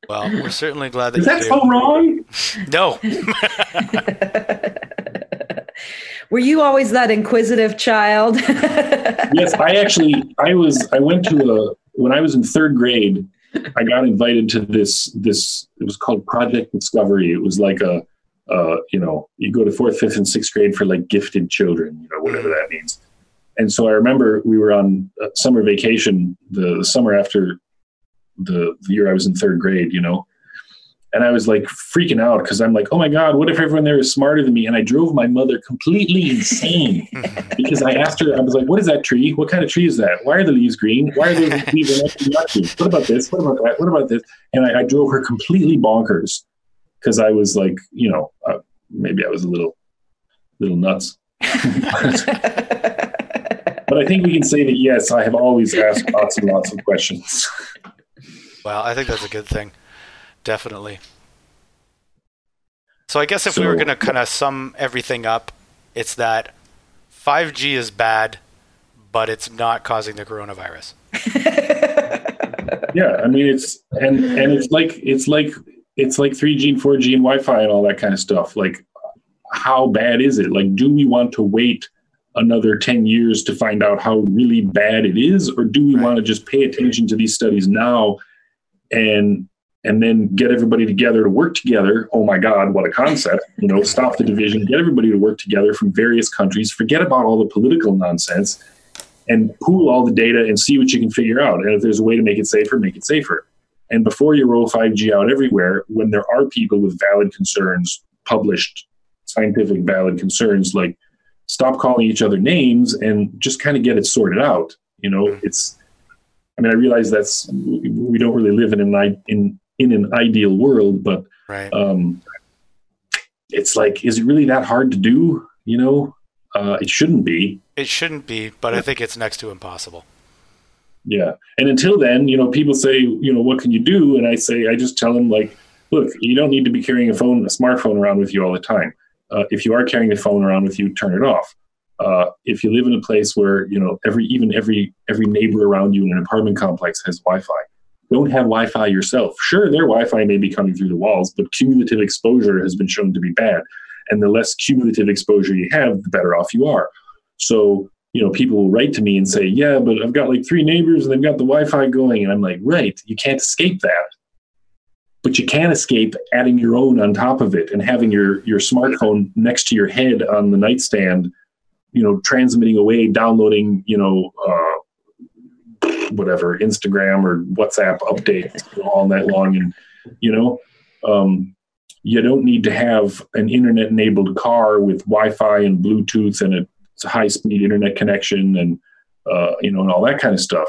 well, we're certainly glad that is that so wrong? No. Were you always that inquisitive child? yes, I actually I was I went to a when I was in third grade, I got invited to this this it was called Project Discovery. It was like a uh, you know, you go to fourth, fifth, and sixth grade for like gifted children, you know, whatever that means. And so I remember we were on summer vacation the, the summer after the, the year I was in third grade, you know, and I was like freaking out because I'm like, oh my God, what if everyone there is smarter than me? And I drove my mother completely insane because I asked her, I was like, what is that tree? What kind of tree is that? Why are the leaves green? Why are the leaves not green? What about this? What about that? What about this? And I, I drove her completely bonkers because I was like, you know, uh, maybe I was a little, little nuts. but I think we can say that yes, I have always asked lots and lots of questions. Well, I think that's a good thing, definitely. So I guess if so, we were going to kind of sum everything up, it's that 5G is bad, but it's not causing the coronavirus. yeah, I mean it's and and it's like it's like it's like 3G and 4G and Wi-Fi and all that kind of stuff. Like, how bad is it? Like, do we want to wait another 10 years to find out how really bad it is, or do we right. want to just pay attention to these studies now and and then get everybody together to work together? Oh my God, what a concept! You know, stop the division, get everybody to work together from various countries, forget about all the political nonsense, and pool all the data and see what you can figure out. And if there's a way to make it safer, make it safer. And before you roll 5G out everywhere, when there are people with valid concerns, published scientific valid concerns, like stop calling each other names and just kind of get it sorted out. You know, mm-hmm. it's. I mean, I realize that's we don't really live in an in in an ideal world, but right. um, it's like, is it really that hard to do? You know, uh, it shouldn't be. It shouldn't be, but I think it's next to impossible. Yeah. And until then, you know, people say, you know, what can you do? And I say, I just tell them, like, look, you don't need to be carrying a phone, a smartphone around with you all the time. Uh, if you are carrying a phone around with you, turn it off. Uh, if you live in a place where you know every even every every neighbor around you in an apartment complex has Wi-Fi, don't have Wi-Fi yourself. Sure, their Wi-Fi may be coming through the walls, but cumulative exposure has been shown to be bad. And the less cumulative exposure you have, the better off you are. So you know, people will write to me and say, yeah, but I've got like three neighbors and they've got the Wi-Fi going. And I'm like, right, you can't escape that. But you can't escape adding your own on top of it and having your, your smartphone next to your head on the nightstand, you know, transmitting away, downloading, you know, uh, whatever, Instagram or WhatsApp updates all night long. And, you know, um, you don't need to have an internet enabled car with Wi-Fi and Bluetooth and a high speed internet connection and uh, you know and all that kind of stuff.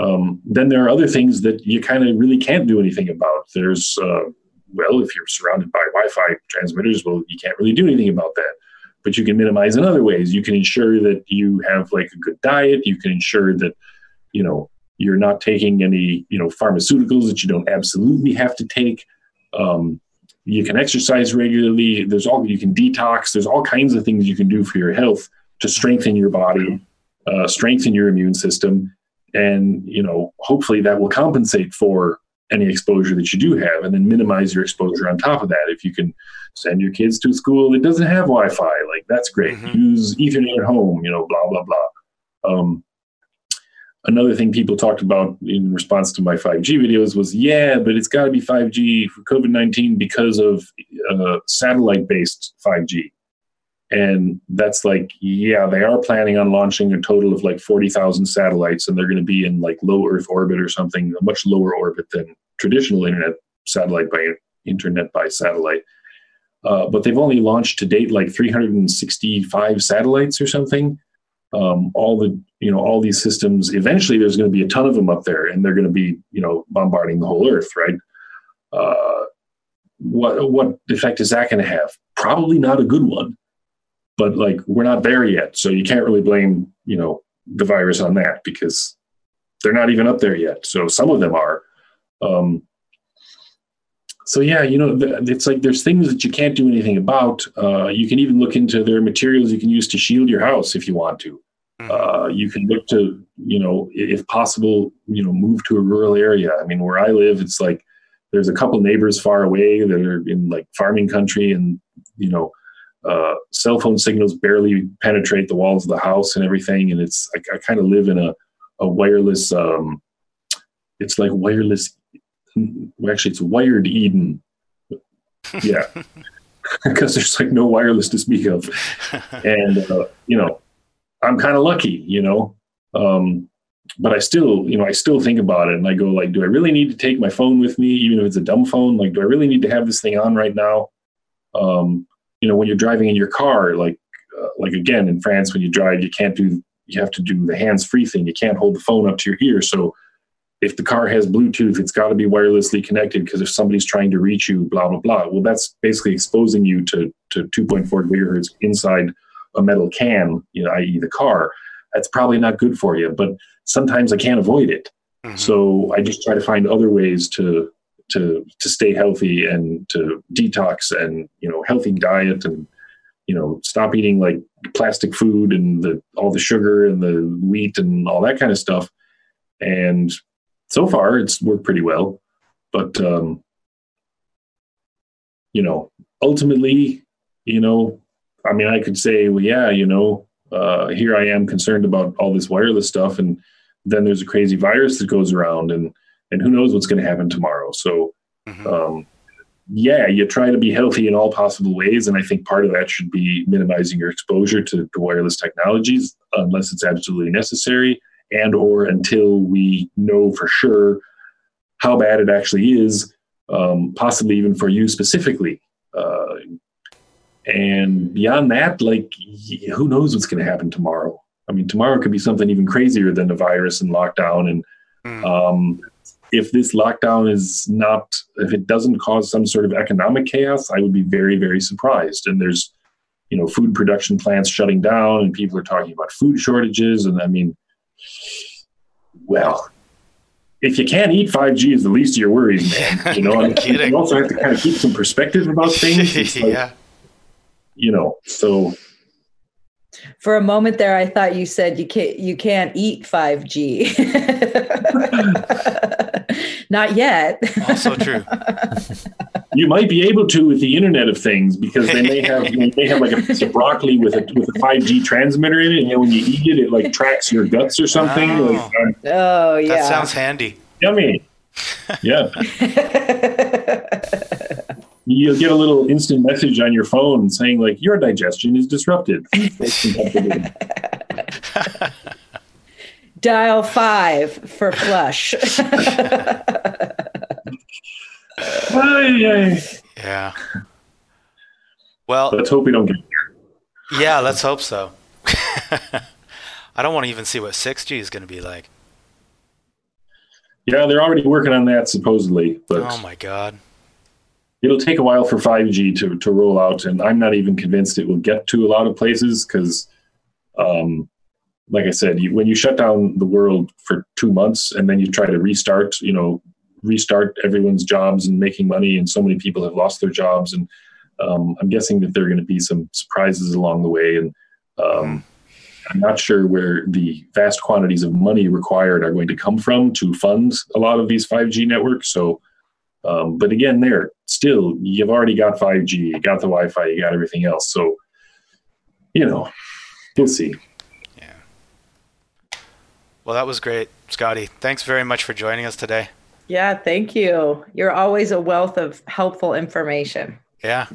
Um, then there are other things that you kind of really can't do anything about. There's uh, well, if you're surrounded by Wi-Fi transmitters, well, you can't really do anything about that. But you can minimize in other ways. You can ensure that you have like a good diet. You can ensure that you know you're not taking any you know pharmaceuticals that you don't absolutely have to take. Um, you can exercise regularly. There's all you can detox. There's all kinds of things you can do for your health to strengthen your body, uh, strengthen your immune system, and you know hopefully that will compensate for any exposure that you do have, and then minimize your exposure on top of that. If you can send your kids to a school that doesn't have Wi-Fi, like that's great. Mm-hmm. Use Ethernet at home. You know, blah blah blah. Um, another thing people talked about in response to my 5G videos was, yeah, but it's got to be 5G for COVID 19 because of uh, satellite based 5G. And that's like, yeah, they are planning on launching a total of like 40,000 satellites, and they're going to be in like low Earth orbit or something, a much lower orbit than traditional internet satellite by internet by satellite. Uh, but they've only launched to date like 365 satellites or something. Um, all the you know all these systems eventually there's going to be a ton of them up there and they're going to be you know bombarding the whole earth right? Uh, what what effect is that going to have? Probably not a good one but like we're not there yet so you can't really blame you know the virus on that because they're not even up there yet so some of them are um, so yeah, you know, it's like there's things that you can't do anything about. Uh, you can even look into their materials you can use to shield your house if you want to. Mm-hmm. Uh, you can look to, you know, if possible, you know, move to a rural area. I mean, where I live, it's like there's a couple neighbors far away that are in like farming country, and you know, uh, cell phone signals barely penetrate the walls of the house and everything. And it's I, I kind of live in a a wireless. Um, it's like wireless well, actually it's wired Eden. Yeah, because there's like no wireless to speak of, and uh, you know, I'm kind of lucky, you know. Um, but I still, you know, I still think about it, and I go like, do I really need to take my phone with me, even if it's a dumb phone? Like, do I really need to have this thing on right now? Um, you know, when you're driving in your car, like, uh, like again in France, when you drive, you can't do, you have to do the hands-free thing. You can't hold the phone up to your ear, so if the car has Bluetooth, it's got to be wirelessly connected because if somebody's trying to reach you, blah, blah, blah. Well, that's basically exposing you to, to 2.4 gigahertz inside a metal can, you know, i.e., the car. That's probably not good for you, but sometimes I can't avoid it. Mm-hmm. So I just try to find other ways to to to stay healthy and to detox and you know healthy diet and you know stop eating like plastic food and the all the sugar and the wheat and all that kind of stuff and so far it's worked pretty well. But um, you know, ultimately, you know, I mean, I could say, well, yeah, you know, uh, here I am concerned about all this wireless stuff, and then there's a crazy virus that goes around, and and who knows what's going to happen tomorrow. So, mm-hmm. um, yeah, you try to be healthy in all possible ways, and I think part of that should be minimizing your exposure to, to wireless technologies unless it's absolutely necessary and or until we know for sure how bad it actually is, um, possibly even for you specifically. Uh, and beyond that, like who knows what's going to happen tomorrow? I mean, tomorrow could be something even crazier than the virus and lockdown. And mm. um, if this lockdown is not, if it doesn't cause some sort of economic chaos, I would be very, very surprised. And there's, you know, food production plants shutting down, and people are talking about food shortages. And I mean, well, if you can't eat 5G is the least of your worries, man. You know, you also have to kind of keep some perspective about things. Like, yeah. You know, so for a moment there, I thought you said you can't you can't eat 5G. Not yet. Also true. you might be able to with the Internet of Things because they may have you know, they have like a piece of broccoli with a with a 5G transmitter in it, and you know, when you eat it, it like tracks your guts or something. Oh, like, uh, oh yeah, that sounds handy. Yummy. Yeah. You'll get a little instant message on your phone saying like your digestion is disrupted. Dial five for flush. yeah. Well, let's hope we don't get there. Yeah, let's hope so. I don't want to even see what 6G is going to be like. Yeah, they're already working on that supposedly, but oh my god, it'll take a while for 5G to to roll out, and I'm not even convinced it will get to a lot of places because, um, like I said, you, when you shut down the world for two months and then you try to restart, you know, restart everyone's jobs and making money, and so many people have lost their jobs. And um, I'm guessing that there are going to be some surprises along the way. And um, I'm not sure where the vast quantities of money required are going to come from to fund a lot of these 5G networks. So, um, but again, there still you've already got 5G, you got the Wi-Fi, you got everything else. So, you know, we'll see. Yeah. Well, that was great, Scottie. Thanks very much for joining us today. Yeah, thank you. You're always a wealth of helpful information. Yeah.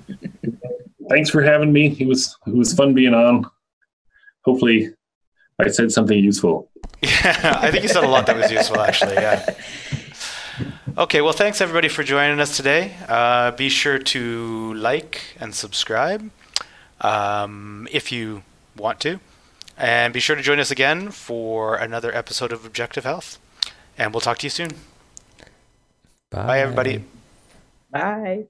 Thanks for having me. It was it was fun being on. Hopefully, I said something useful. Yeah, I think you said a lot that was useful, actually. Yeah. Okay, well, thanks everybody for joining us today. Uh, be sure to like and subscribe um, if you want to. And be sure to join us again for another episode of Objective Health. And we'll talk to you soon. Bye, Bye everybody. Bye.